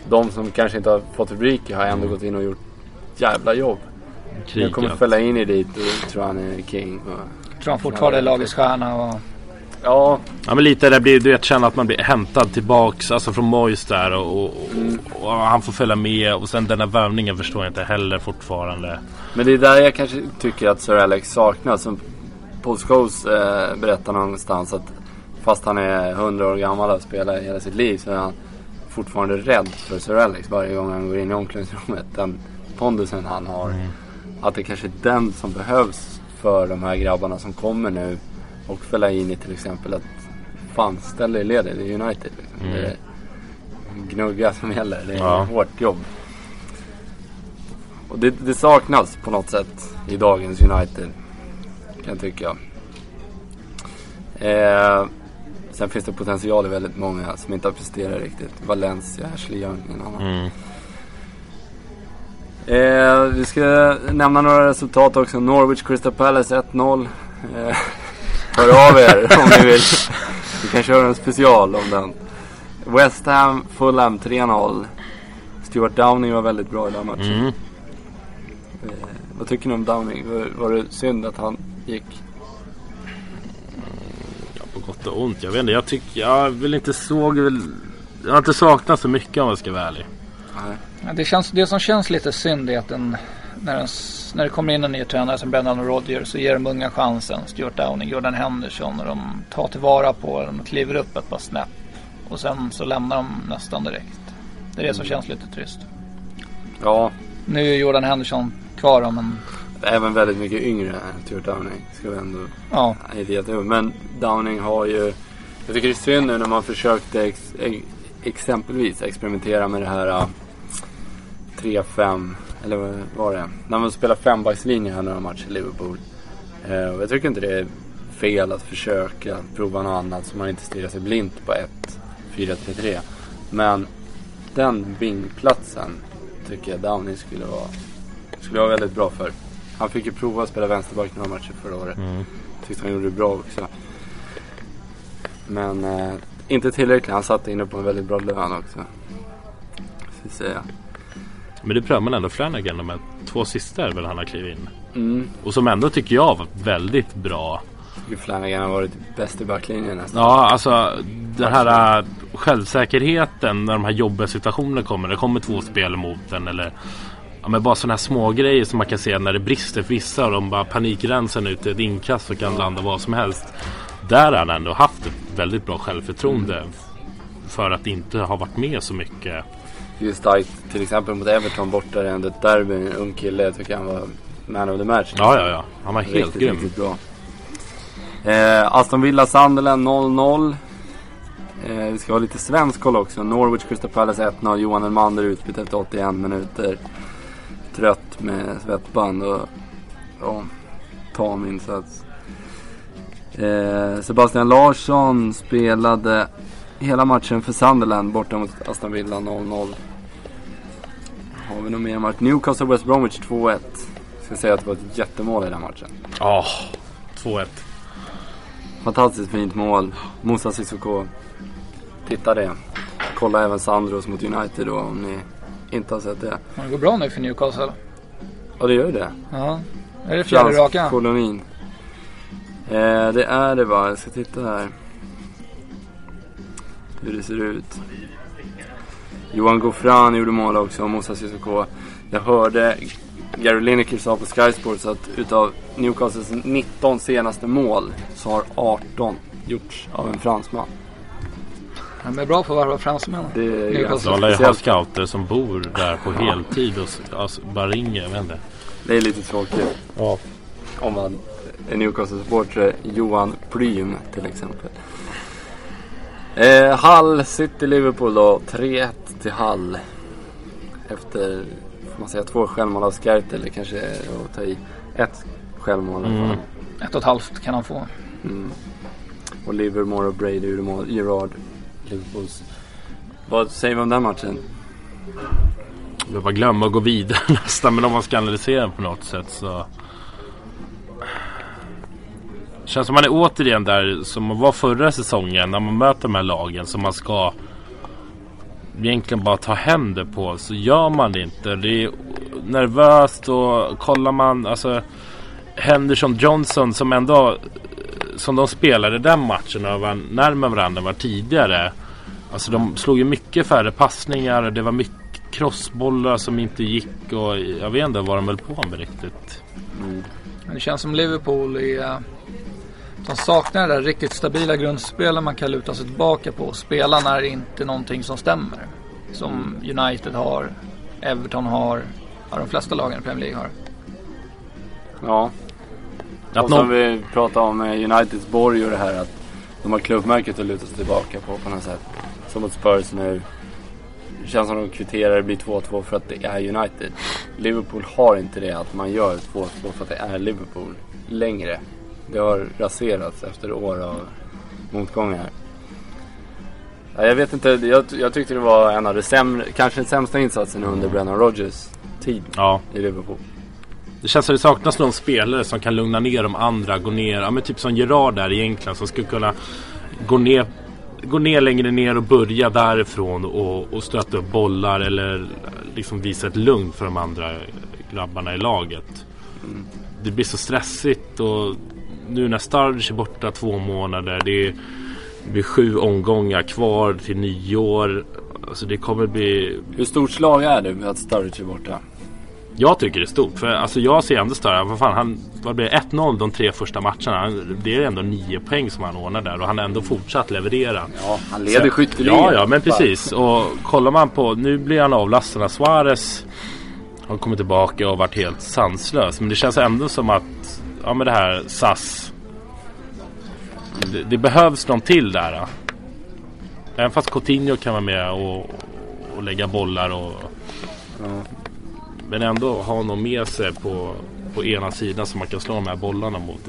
de som kanske inte har fått rubriker har ändå gått in och gjort jävla jobb. Krigat. Nu kommer fälla in i dit och tror han är king. Och, tror han fortfarande är lagets stjärna och... Ja. Ja men lite det blir du vet känna att man blir hämtad tillbaks alltså från Moyes där och, och, mm. och, han får följa med och sen den här värvningen förstår jag inte heller fortfarande. Men det är där jag kanske tycker att Sir Alex saknas. Som Paul Scholes eh, berättar någonstans att fast han är 100 år gammal och spelar hela sitt liv så är han fortfarande rädd för Sir Alex varje gång han går in i omklädningsrummet. Den pondusen han har. Mm. Att det kanske är den som behövs för de här grabbarna som kommer nu. Och Fellaini till exempel. Att fan, ställ dig i ledet. Det är United. Liksom. Mm. Det är gnugga som gäller. Det är ja. hårt jobb. Och det, det, saknas på något sätt i dagens United. Kan jag tycka. Eh, Sen finns det potential i väldigt många som inte har presterat riktigt. Valencia, Ashley Young, en annan. Mm. Eh, vi ska nämna några resultat också. Norwich Crystal Palace 1-0. Eh, hör av er om ni <laughs> vill. Vi kan köra en special om den. West Ham Fulham 3-0. Stuart Downing var väldigt bra i den matchen. Mm. Eh, vad tycker ni om Downing? Var, var det synd att han gick? gott och ont. Jag vet inte, jag tycker, jag vill inte såg väl, jag har inte saknat så mycket om jag ska vara ärlig. Ja, det, känns, det som känns lite synd är att den, när, den, när det kommer in en ny tränare som Brendan Rodgers så ger de unga chansen. Stuart Downing, Jordan Henderson och de tar tillvara på den och kliver upp ett par snäpp. Och sen så lämnar de nästan direkt. Det är det som mm. känns lite trist. Ja. Nu är Jordan Henderson kvar men Även väldigt mycket yngre än Stuart Downing. Ska vi ändå ja. Men Downing har ju... Jag tycker det är synd nu när man försökte ex, ex, exempelvis experimentera med det här uh, 3-5. Eller var det? När man spelar fembackslinje här några matcher i Liverpool. Uh, jag tycker inte det är fel att försöka prova något annat så man inte stirrar sig blint på ett 4-3-3. Men den wingplatsen tycker jag Downey skulle vara, skulle vara väldigt bra för. Han fick ju prova att spela vänsterback några matcher förra året. Mm. Tyckte han gjorde det bra också. Men eh, inte tillräckligt. Han satt inne på en väldigt bra lön också. Ska säga. Men det prövar man ändå Flanagan de här två sista är väl han har klivit in. Mm. Och som ändå tycker jag var väldigt bra. Flanagan har varit bäst i backlinjen nästan. Ja, alltså den här äh, självsäkerheten när de här jobbiga situationerna kommer. Det kommer två spel mot den eller Ja, men bara sådana här små grejer som man kan se när det brister för vissa och de bara panikrensar ut ett inkast och kan landa vad som helst. Där har han ändå haft ett väldigt bra självförtroende. Mm. För att inte ha varit med så mycket. Just tajt, till exempel mot Everton borta i ett derby. En ung kille, jag tycker han var man of the match. Ja, ja, ja. Han var helt riktigt, grym. Riktigt bra. Eh, Aston Villa Sunderland 0-0. Eh, vi ska ha lite svensk koll också. Norwich Crystal Palace 1-0. Johan Elmander utbytt efter 81 minuter. Trött med svettband och ja, tam insats. Eh, Sebastian Larsson spelade hela matchen för Sunderland borta mot Aston Villa 0-0. Har vi någon mer match? Newcastle West Bromwich 2-1. Ska säga att det var ett jättemål i den matchen. Ja, oh, 2-1. Fantastiskt fint mål. Moussa Sissoko. Titta det. Kolla även Sandros mot United då om ni inte har sett det. Det går bra nu för Newcastle. Ja det gör ju det. Ja. Är det fjärde raka? kolonin. Eh, det är det va. Jag ska titta här. Hur det ser ut. Johan Gouffran gjorde mål också och Moussa Sissoko. Jag hörde Gary Lineker sa på Sky Sports att utav Newcastles 19 senaste mål så har 18 gjorts av en fransman. De är bra på att varva fransmän. Det är ju ha scouter som bor där på heltid och alltså, bara ringer. Jag vet inte. Det är lite tråkigt. Ja. Om man är Newcastle-supporter. Johan Plym till exempel. Eh, Hull City Liverpool då. 3-1 till Hull. Efter man säga, två självmål av Skert eller kanske att ta i. Ett självmål mm. Ett och ett halvt kan han få. Mm. Och Livermore och Brady gjorde mål. Gerard, Liverpools. Vad säger vi om den matchen? Jag bara glömma att gå vidare <laughs> nästan. Men om man ska analysera på något sätt så. Känns som man är återigen där som man var förra säsongen. När man möter de här lagen som man ska egentligen bara ta hem det på så gör man det inte. Det är nervöst och kollar man alltså Henderson Johnson som ändå som de spelade den matchen och var närmare varandra var tidigare. Alltså de slog ju mycket färre passningar och det var mycket crossbollar som inte gick och jag vet inte vad de höll på med riktigt. Mm. Det känns som Liverpool är de saknar det där riktigt stabila grundspelet man kan luta sig tillbaka på. Spela när det inte är någonting som stämmer. Som United har, Everton har, ja, de flesta lagen i Premier League har. Ja. Att och som vi pratade om med Uniteds borg och det här att de har klubbmärket att luta sig tillbaka på på något sätt. Som mot Spurs nu. Det känns som att de kvitterar, det blir 2-2 för att det är United. Liverpool har inte det att man gör 2-2 för att det är Liverpool längre. Det har raserats efter år av motgångar. Ja, jag vet inte, jag, jag, tyckte det var en av de sämre, kanske den sämsta insatsen under Brennan Rodgers tid ja. i Liverpool. Det känns som det saknas någon spelare som kan lugna ner de andra, gå ner, ja men typ som Gerard där egentligen som skulle kunna gå ner gå ner längre ner och börja därifrån och, och stötta upp bollar eller liksom visa ett lugn för de andra grabbarna i laget. Mm. Det blir så stressigt och nu när Sturridge är borta två månader. Det, är, det blir sju omgångar kvar till nyår. Alltså det kommer bli... Hur stort slag är det med att Sturridge är borta? Jag tycker det är stort. För alltså jag ser ändå Sturridge. Vad fan, han, vad blir 1-0 de tre första matcherna. Det är ändå nio poäng som han ordnar där. Och han har ändå fortsatt leverera. Ja, han leder skytteligan. Ja, ja, men precis. Och kollar man på... Nu blir han avlastad av Suarez. Har kommit tillbaka och varit helt sanslös. Men det känns ändå som att ja, med det här SAS. Det, det, behövs någon till där. Även fast Coutinho kan vara med och, och lägga bollar och ja. Men ändå ha någon med sig på, på ena sidan som man kan slå de här bollarna mot.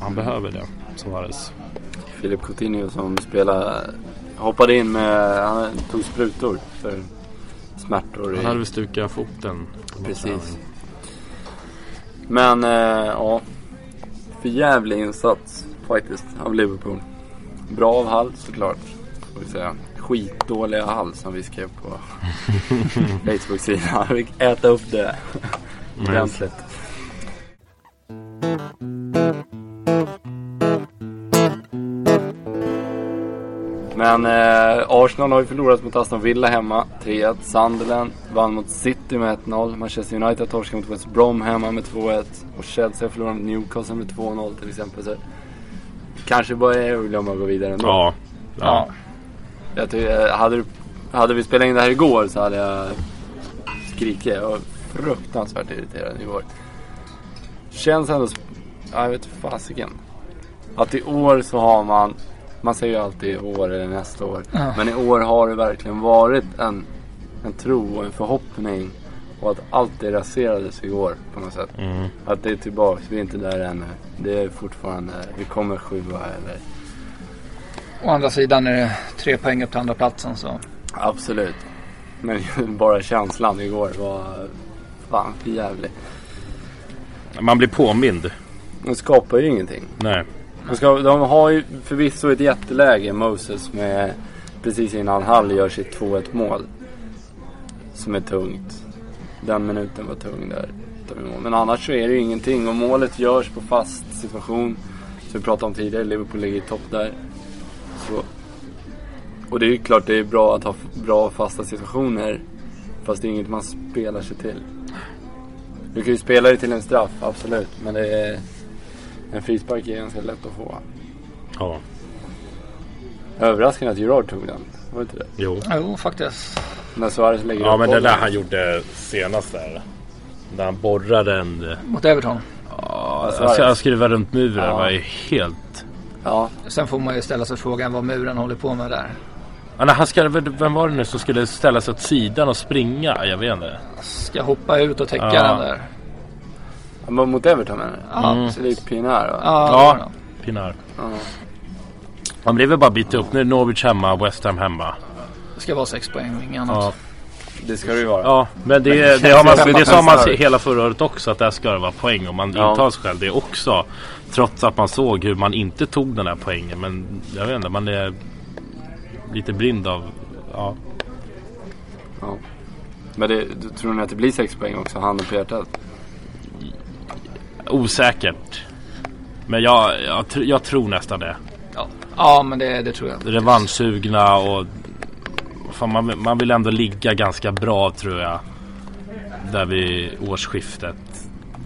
Han behöver det, Suarez. Filip Coutinho som spelar hoppade in med, han tog sprutor för smärtor. Han hade väl stukat foten. Precis. Men, eh, ja. För jävlig insats faktiskt av Liverpool. Bra av Hall såklart. Får vi säga. Skitdåliga Hall som vi skrev på <laughs> Facebook-sidan. Vi fick äta upp det ordentligt. Men eh, Arsenal har ju förlorat mot Aston Villa hemma. 3-1. Sunderland vann mot City med 1-0. Manchester United har torskat mot West Brom hemma med 2-1. Och Chelsea har förlorat mot Newcastle med 2-0 till exempel. Så kanske bara är att glömma att gå vidare ändå. Ja. ja. Jag tycker, hade, hade vi spelat in det här igår så hade jag skrikit. Jag var fruktansvärt irriterad igår. Känns ändå... Jag vet fasiken. Att i år så har man man säger ju alltid i år eller nästa år. Ja. Men i år har det verkligen varit en, en tro och en förhoppning. Och att allt det raserades igår på något sätt. Mm. Att det är tillbaks, vi är inte där ännu. Det är fortfarande, vi kommer sjua eller... Å andra sidan är det tre poäng upp till andra platsen så. Absolut. Men <laughs> bara känslan igår var fan för jävlig. Man blir påmind. Man skapar ju ingenting. Nej. De, ska, de har ju förvisso ett jätteläge, Moses, med precis innan Hall gör sitt 2-1 mål. Som är tungt. Den minuten var tung där. Men annars så är det ju ingenting och målet görs på fast situation. Som vi pratade om tidigare, Liverpool ligger i topp där. Så. Och det är ju klart det är bra att ha bra fasta situationer. Fast det är inget man spelar sig till. Du kan ju spela dig till en straff, absolut. Men det är en frispark är ganska lätt att få. Ja. Överraskande att Gerard tog den. Var det inte det? Jo. Jo, faktiskt. När Suarez lägger Ja, men det där han gjorde senast där. När han borrade en... Mot Everton? Ja, alltså, jag skruvade runt muren. Ja. var ju helt... Ja. Sen får man ju ställa sig frågan vad muren håller på med där. Ja, nej, han ska, vem var det nu som skulle ställa sig åt sidan och springa? Jag vet inte. Ska hoppa ut och täcka ja. den där. Mot Everton menar du? Ja. Mm. Så det är Pinar va? Ja, ja. Pinar. Ja. Man blev väl bara bit upp. Nu är Norwich hemma, West Ham hemma. Det ska vara sex poäng, inget annat. Ja. Det ska det ju vara. Ja, men det, det, har man, det sa man hela förra året också att där ska det vara poäng och man ja. intar sig själv det också. Trots att man såg hur man inte tog den här poängen. Men jag vet inte, man är lite blind av... Ja. ja. Men det, tror ni att det blir sex poäng också? Handen på hjärtat? Osäkert. Men jag, jag, jag tror nästan det. Ja, ja men det, det tror jag. Revanschsugna och fan, man, man vill ändå ligga ganska bra tror jag. Där vid årsskiftet.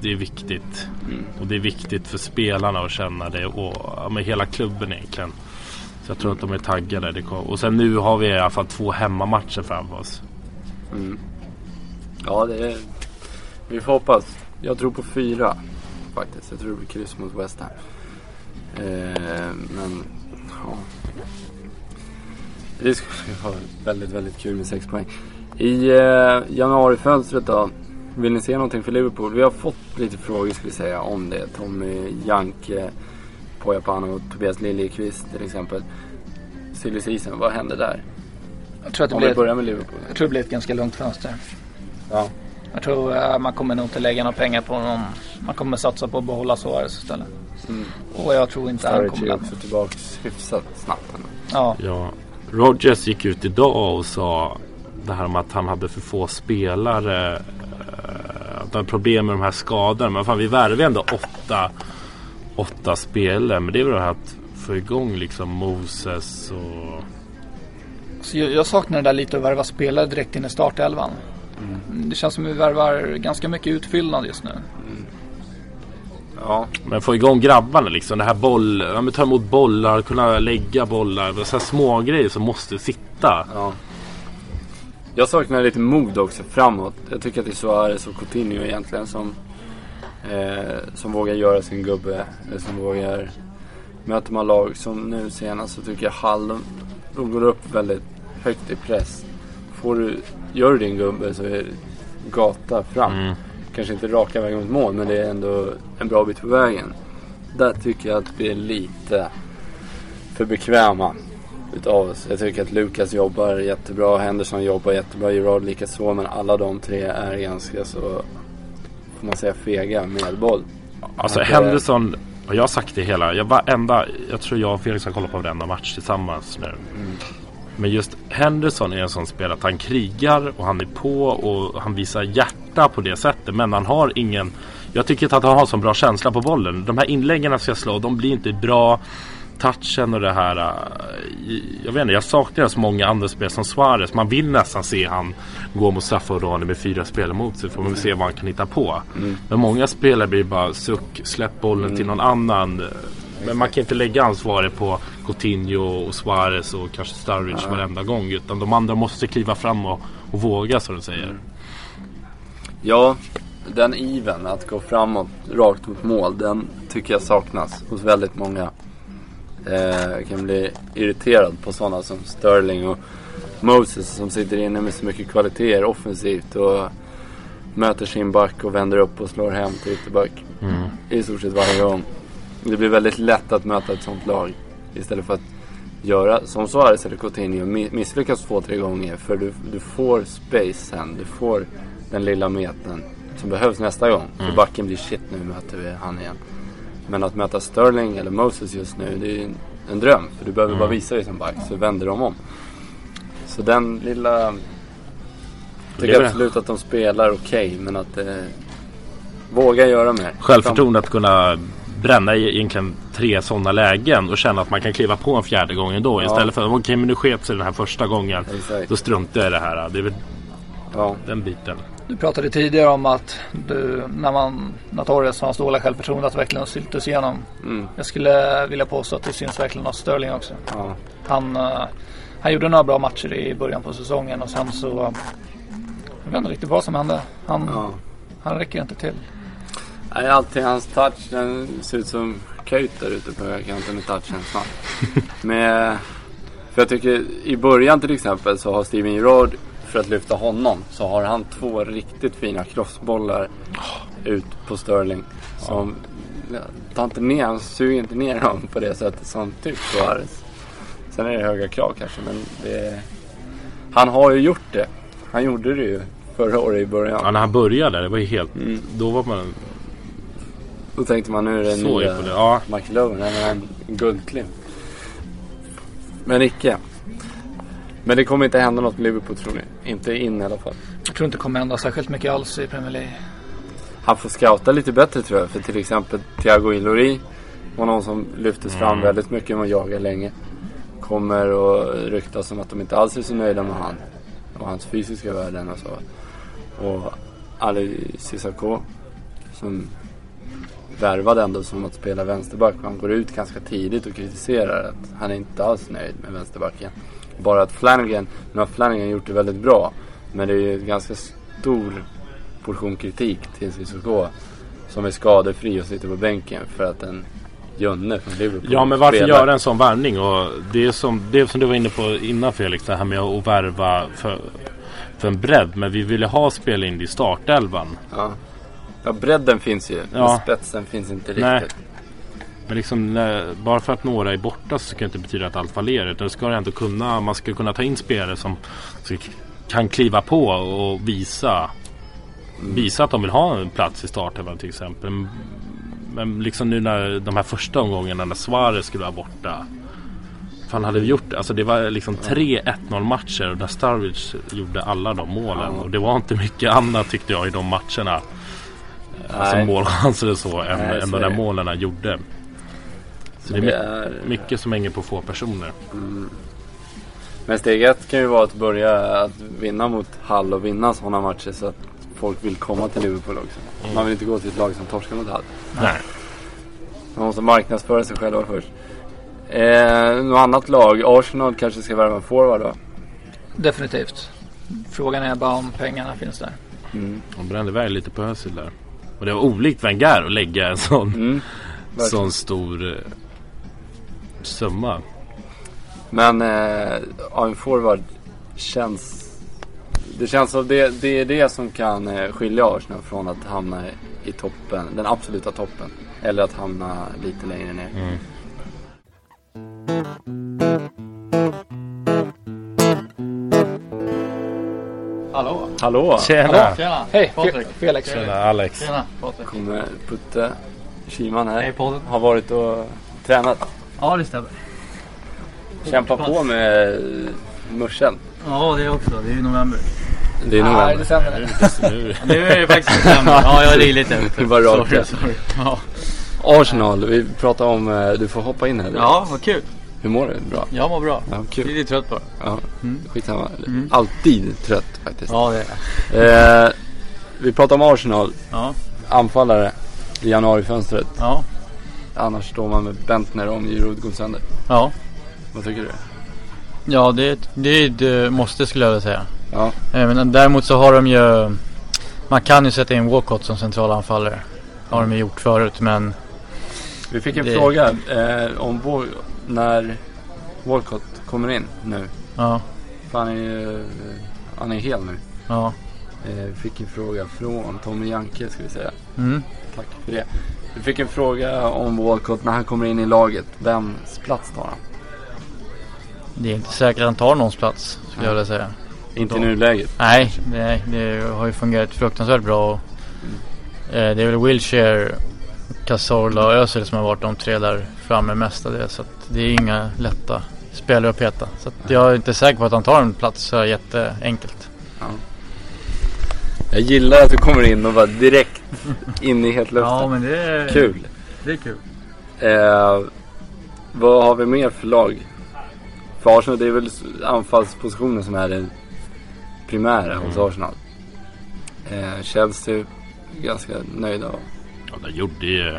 Det är viktigt. Mm. Och det är viktigt för spelarna att känna det och ja, med hela klubben egentligen. Så jag tror att de är taggade. Och sen nu har vi i alla fall två hemmamatcher framför oss. Mm. Ja, det är... Vi får hoppas. Jag tror på fyra faktiskt. Jag tror det blir kryss mot West Ham. Eh, men ja. Det skulle vara väldigt, väldigt kul med 6 poäng. I eh, januarifönstret då. Vill ni se någonting för Liverpool? Vi har fått lite frågor ska vi säga om det. Tommy Janke, Pojapano och Tobias Liljekvist till exempel. Silly season, vad händer där? Jag tror att det om blir vi börjar med Liverpool. Jag tror det blir ett ganska långt fönster. Ja. Jag tror uh, man kommer nog inte lägga några pengar på någon. Man kommer satsa på att behålla Suarez istället. Mm. Och jag tror inte Sturridge han kommer lämna. också tillbaka hyfsat snabbt. Ja. ja. Rogers gick ut idag och sa det här med att han hade för få spelare. Uh, att han hade problem med de här skadorna. Men fan vi värvar ändå åtta, åtta spelare. Men det är väl det här att få igång liksom Moses och... Så jag, jag saknar det där lite att värva spelare direkt in i startelvan. Mm. Det känns som att vi värvar ganska mycket utfyllnad just nu. Mm. Ja. Men få igång grabbarna liksom. Det här boll, ja, men ta emot bollar, kunna lägga bollar. Så här små grejer som måste sitta. Ja. Jag saknar lite mod också framåt. Jag tycker att det är Suarez och Coutinho egentligen som, eh, som vågar göra sin gubbe. Eller som vågar... Möter man lag som nu senast så tycker jag Hall, de, de går upp väldigt högt i press. Får du gör du din gubbe så är det gata fram. Mm. Kanske inte raka vägen mot mål men det är ändå en bra bit på vägen. Där tycker jag att vi är lite för bekväma. utav oss. Jag tycker att Lukas jobbar jättebra, Henderson jobbar jättebra, Gerard likaså. Men alla de tre är ganska så, får man säga, fega med boll. Alltså Henderson, och jag har sagt det hela, jag varenda, jag tror jag och Felix har kollat på varenda match tillsammans nu. Mm. Men just Henderson är en sån spelare att han krigar och han är på och han visar hjärta på det sättet. Men han har ingen jag tycker inte att han har så bra känsla på bollen. De här inläggen han ska slå, de blir inte bra. Touchen och det här. Äh, jag vet inte, jag saknar så många andra spel som Suarez. Man vill nästan se han gå mot straffområdet med fyra spelare mot sig. För man vill se vad han kan hitta på. Mm. Men många spelare blir bara suck, släpp bollen mm. till någon annan. Men man kan inte lägga ansvaret på Coutinho och Suarez och kanske Sturridge ja. varenda gång. Utan de andra måste kliva fram och, och våga som du säger. Mm. Ja, den iven att gå framåt rakt mot mål, den tycker jag saknas hos väldigt många. Eh, jag kan bli irriterad på sådana som Sterling och Moses som sitter inne med så mycket kvaliteter offensivt och möter sin back och vänder upp och slår hem till ytterback. Mm. I stort sett varje gång. Det blir väldigt lätt att möta ett sånt lag. Istället för att göra som Suarez eller Coutinho, misslyckas två, tre gånger. För du, du får space sen. Du får den lilla metern som behövs nästa gång. Mm. För backen blir shit nu möter vi han igen. Men att möta Sterling eller Moses just nu, det är ju en dröm. För du behöver mm. bara visa dig som back, så vänder de om. Så den lilla... Jag tycker absolut att de spelar okej, okay, men att eh, våga göra mer. Självförtroende att kunna bränna egentligen tre sådana lägen och känna att man kan kliva på en fjärde gång ändå. Ja. Istället för att okej okay, men nu sket sig den här första gången. Exakt. Då struntar jag i det här. Det är väl ja. den biten. Du pratade tidigare om att du, när man, när Torres har dåliga självförtroende, att verkligen syltas igenom. Mm. Jag skulle vilja påstå att det syns verkligen hos Sterling också. Ja. Han, uh, han gjorde några bra matcher i början på säsongen och sen så, jag vet inte riktigt vad som hände. Han, ja. han räcker inte till. Nej, alltid hans touch, den ser ut som Kuyt där ute på högerkanten med touchen snabbt. <laughs> med, för jag tycker i början till exempel så har Steven Gerrard för att lyfta honom så har han två riktigt fina crossbollar ut på Sterling. Som ja, tar inte ner, han suger inte ner dem på det sättet som typ Suarez. Sen är det höga krav kanske men det, han har ju gjort det. Han gjorde det ju förra året i början. Ja när han började, det var ju helt, mm. då var man Då tänkte man nu är det nya ja. McLovin, en guldklimp. Men icke. Men det kommer inte hända något med Liverpool tror ni? Inte in i alla fall. Jag tror inte det kommer hända särskilt mycket alls i Premier League. Han får scouta lite bättre tror jag. För till exempel Thiago Ilori var någon som lyftes fram mm. väldigt mycket och jagar länge. Kommer och ryktas om att de inte alls är så nöjda med han. Och hans fysiska värden och så. Och Ali Cissako som värvade ändå som att spela vänsterback. Han går ut ganska tidigt och kritiserar att han är inte alls nöjd med vänsterbacken. Bara att Flanagan, nu har Flanagan gjort det väldigt bra. Men det är ju en ganska stor portion kritik till Cissoko. Som är skadefri och sitter på bänken för att en Jönne från Liverpool Ja men varför spelar. göra en sån värvning? Och det är som, det som du var inne på innan Felix. Det här med att värva för, för en bredd. Men vi ville ha spel in i startelvan. Ja. Ja bredden finns ju. Ja. Men spetsen finns inte riktigt. Nej. Men liksom, bara för att några är borta så ska det inte betyda att allt fallerar. Utan det ska ändå kunna, man ska kunna ta in spelare som kan kliva på och visa mm. Visa att de vill ha en plats i startelvan till exempel. Men liksom nu när de här första omgångarna när Suarez skulle vara borta. Fan hade vi gjort Alltså det var liksom tre 1-0 matcher och där Starwich gjorde alla de målen. Och det var inte mycket annat tyckte jag i de matcherna. Nej. Alltså målchanser och så än, än de där målen han gjorde. Så det är, det är mycket som hänger på få personer. Mm. Men steg ett kan ju vara att börja att vinna mot Hall och vinna sådana matcher så att folk vill komma till Liverpool också. Mm. Man vill inte gå till ett lag som torskar mot Hall. Nej. Man måste marknadsföra sig själva först. Eh, något annat lag? Arsenal kanske ska värva en forward då? Definitivt. Frågan är bara om pengarna finns där. Mm. De brände iväg lite på Özil där. Och det var olikt Wenger att lägga en sån, mm, sån stor eh, summa. Men eh, en forward känns... Det känns som det, det är det som kan eh, skilja Arsenal från att hamna i toppen, den absoluta toppen. Eller att hamna lite längre ner. Mm. Hallå. Hallå! Tjena! Tjena. Hej, Patrik. Felix. Tjena Alex. Tjena, Patrik. Kommer Putte Kiman här. Hej podden. Har varit och tränat. Ja det stämmer. Kämpa på med morsen. Ja det också. Det är ju november. Det är Nej, november. det stämmer. Nu. <laughs> Nu är det faktiskt december. Ja jag är lite <laughs> Det var rakt Sorry, sorry. Ja. Arsenal, vi pratar om, eh, du får hoppa in här. ja vad kul. Hur mår du? Bra? Jag mår bra. Ja, kul. lite trött bara. Ja, Mm. skitsamma. Alltid trött faktiskt. Ja det är. Eh, vi pratar om Arsenal, Ja. anfallare i januarifönstret. Ja. Annars står man med Bentner om Giroud går sönder. Ja. Vad tycker du? Ja det det är ett eh, måste skulle jag vilja säga. Ja, Eh, Men däremot så har de ju Man kan ju sätta in Walcott som centralanfallare. Har de ju gjort förut men vi fick en Det- fråga eh, om när Walcott kommer in nu. ja. För han är ju, han är hel nu. Ja. Eh, vi fick en fråga från Tommy Janke ska vi säga. Mm. Tack för det. Vi fick en fråga om Walcott när han kommer in i laget. Vems plats tar han? Det är inte säkert att han tar någons plats skulle jag vilja säga. Inte i nuläget. Nej, det, det har ju fungerat fruktansvärt bra. Och, eh, det är väl Wilshire, Cazorla och Özil som har varit de tre där framme mestadels. Så att det är inga lätta spelare att peta. Så att jag är inte säker på att han tar en plats så jätteenkelt. Jag gillar att du kommer in och bara direkt in i hetluften. men det är Kul. Det är kul. Eh, vad har vi mer för lag? För Arsenal, det är väl anfallspositionen som är det primära hos Arsenal. Eh, Chelsea, ganska nöjda. Ja, de gjorde ju...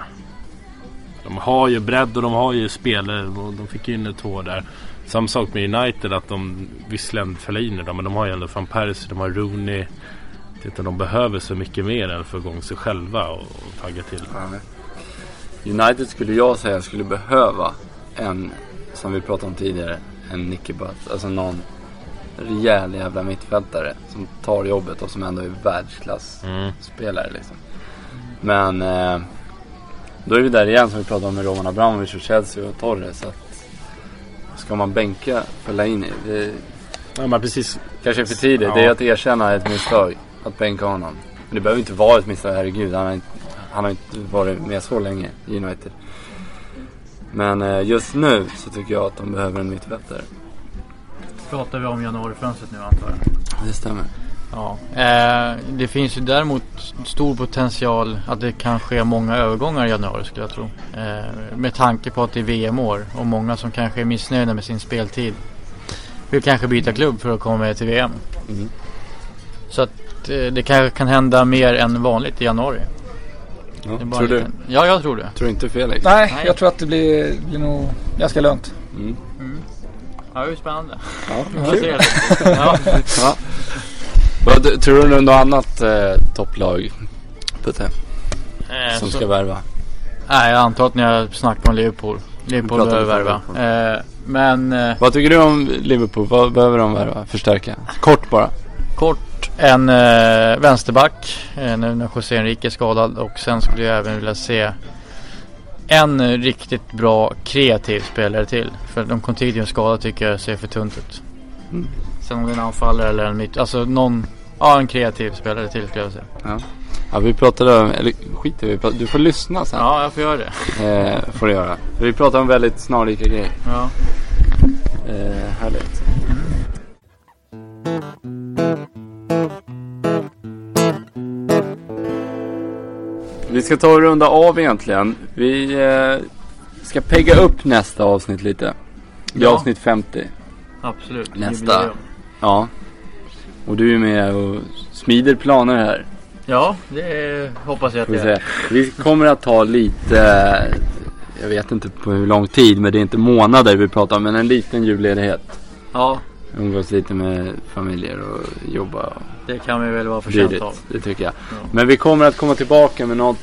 De har ju bredd och de har ju spelare och de fick ju in två där. Samma sak med United att de visserligen föll in i dem men de har ju ändå van Persie, de har Rooney. Det inte de behöver så mycket mer än få igång sig själva och, och tagga till. United skulle jag säga skulle behöva en, som vi pratade om tidigare, en Nicky Butt. Alltså någon rejäl jävla mittfältare som tar jobbet och som ändå är världsklass-spelare Mm. liksom. Men eh, då är vi där igen som vi pratade om med Roman Abramovic och Chelsea och Torres. Att ska man bänka Fellaini? Det Ja men precis. kanske är för tidigt. Ja. Det är att erkänna ett misstag. Att bänka honom. Men det behöver inte vara ett misstag, herregud. Han har inte, han har inte varit med så länge i United. Men eh, just nu så tycker jag att de behöver en mittfältare. Pratar vi om januarifönstret nu antar jag? Det stämmer. Ja. Eh, det finns ju däremot stor potential att det kan ske många övergångar i januari skulle jag tro. Eh, med tanke på att det är VM-år och många som kanske är missnöjda med sin speltid vill kanske byta klubb för att komma med till VM. Mm. Så att eh, det kanske kan hända mer än vanligt i januari. Ja, Det är bara tror du? liten- Ja, jag tror det. Tror inte Felix? Nej, Nej. jag tror att det blir, blir nog ganska lugnt. Mm. Ja, det är spännande. Ja, Jag kul. <laughs> Ja. Ja. Vad, tror du något annat eh, topplag Putte, Eh, som så- ska värva? Nej, jag antar att ni har snackat om Liverpool. Liverpool behöver värva. Eh, men eh, Vad tycker du om Liverpool? Vad behöver de värva? Förstärka? Kort bara. kort en eh, vänsterback eh, nu när José Enrique är skadad. Och sen skulle jag även vilja se en riktigt bra kreativ spelare till. För de Coutinho skadad tycker jag ser för tunt ut. Mm. Sen om det är en anfallare eller en mitt. Alltså någon, ja en kreativ spelare till skulle jag säga. Ja. ja, vi pratade om, eller skit vi pratade, du får lyssna sen. Ja, jag får göra det. Eh, får du göra. Vi pratar om väldigt snarlika grejer. Ja. Eh, härligt. Vi ska ta och runda av egentligen. Vi eh, ska pegga upp nästa avsnitt lite. Det är Ja. avsnitt 50. Absolut. Nästa. Jubileum. Ja. Och du är med och smider planer här. Ja, det hoppas jag att det är. vi kommer att ta lite, jag vet inte på hur lång tid, men det är inte månader vi pratar om, men en liten julledighet. Ja, Umgås lite med familjer och jobba och det kan vi väl vara förtjänta av. Det tycker jag. Ja. Men vi kommer att komma tillbaka med någon,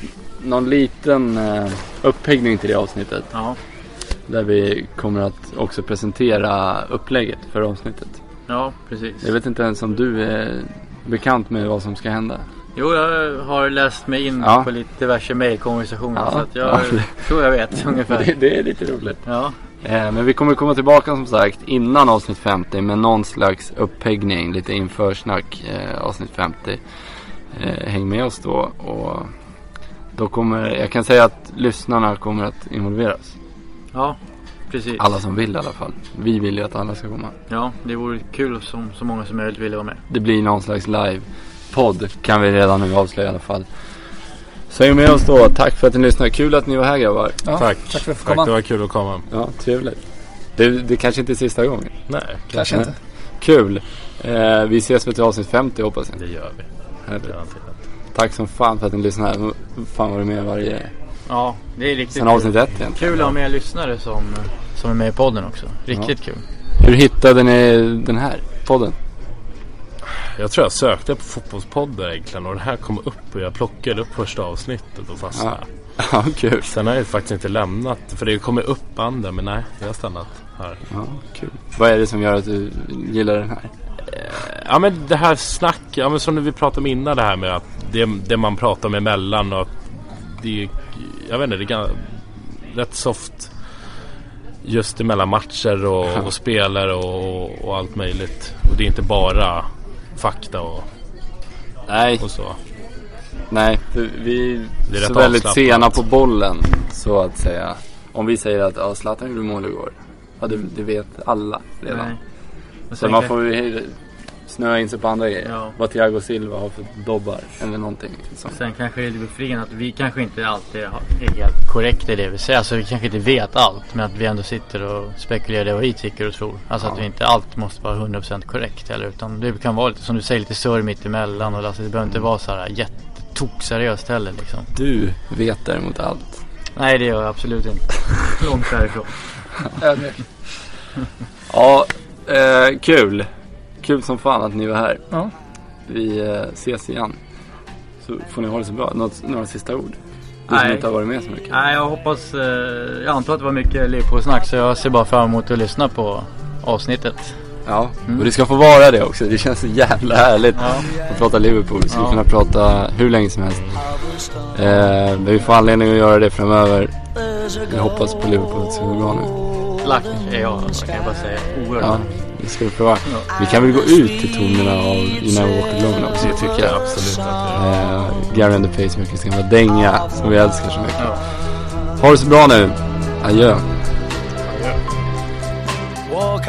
någon liten eh, upphäggning till det avsnittet. Ja, Där vi kommer att också presentera upplägget för avsnittet. Ja precis. Jag vet inte ens om du är bekant med vad som ska hända. Jo, jag har läst mig in Ja. på lite diverse mejlkonversationer Ja, så att jag <laughs> ja. tror jag vet <laughs> ungefär. Det, det är lite roligt. Ja, Eh, men vi kommer komma tillbaka som sagt innan avsnitt 50 med någon slags uppeggning, lite införsnack eh, avsnitt 50. Eh, häng med oss då och då kommer, jag kan säga att lyssnarna kommer att involveras. Ja, precis. Alla som vill i alla fall. Vi vill ju att alla ska komma. Ja, det vore kul om så många som möjligt ville vara med. Det blir någon slags live-podd kan vi redan nu avslöja i alla fall. Så häng med oss då. Tack för att ni lyssnade. Kul att ni var här grabbar. Ja, Tack. Tack för att få Tack, komma. det var kul att komma. Ja, trevligt. Det, det kanske inte är sista gången. Nej, Kanske inte. Kul. Eh, vi ses väl till avsnitt 50 hoppas jag. det gör vi. Härligt. Tack som fan för att ni lyssnar. Fan var du med varje... Ja, det är riktigt Sen avsnitt ett egentligen. Kul att ha med lyssnare som, som är med i podden också. Riktigt kul. Hur hittade ni den här podden? Jag tror jag sökte på fotbollspoddar egentligen och det här kom upp och jag plockade upp första avsnittet och fastnade. Ja, <laughs> kul. Sen har jag faktiskt inte lämnat för det kommer upp andra men nej, jag har stannat här. Ja, kul. Vad är det som gör att du gillar den här? Ja men det här snack, ja men som vi pratade om innan det här med att det, det man pratar om emellan och att det är, jag vet inte, det är rätt soft just emellan matcher och, och spelare och, och allt möjligt. Och det är inte bara fakta och, Nej, och så. nej. Vi Det är så väldigt sena på bollen, så att säga. Om vi säger att ja, Zlatan gjorde mål igår. Ja, det, det vet alla redan. Så man får ju snöa in sig på andra grejer. Ja. Vad Thiago Silva har för dobbar eller någonting. Liksom. Sen kanske det är befriande att vi kanske inte alltid är helt korrekta i det vi säger. Alltså vi kanske inte vet allt. Men att vi ändå sitter och spekulerar i vad vi tycker och tror. Alltså att Ja. vi inte allt måste vara 100% korrekt heller. Utan det kan vara lite som du säger lite surr mitt emellan. Och alltså, det behöver inte vara så här jättetok-seriöst heller liksom. Du vet däremot allt. Nej det gör jag absolut inte. Långt därifrån. <laughs> Ja, eh, kul. Kul som fan att ni var här. Ja. Vi eh, ses igen. Så får ni ha det så bra. Något, några sista ord? Du som Nej. inte har varit med så mycket. Nej jag hoppas, eh, jag antar att det var mycket Liverpool-snack. Så jag ser bara fram emot att lyssna på avsnittet. Ja, Mm. och det ska få vara det också. Det känns så jävla härligt Ja. att prata Liverpool. Vi skulle Ja. kunna prata hur länge som helst. Eh, men vi får anledning att göra det framöver. Vi hoppas på Liverpool det ska gå bra nu. Lack är jag, kan jag bara säga. Oerhört Ja, det ska vi prova. Vi kan väl gå ut till tonerna av You Never Walk Alone också, Det tycker jag absolut att. Eh, Gary and the Pacemakers gamla dänga som vi älskar så mycket. Ja. Ha det så bra nu. Adjö. Walk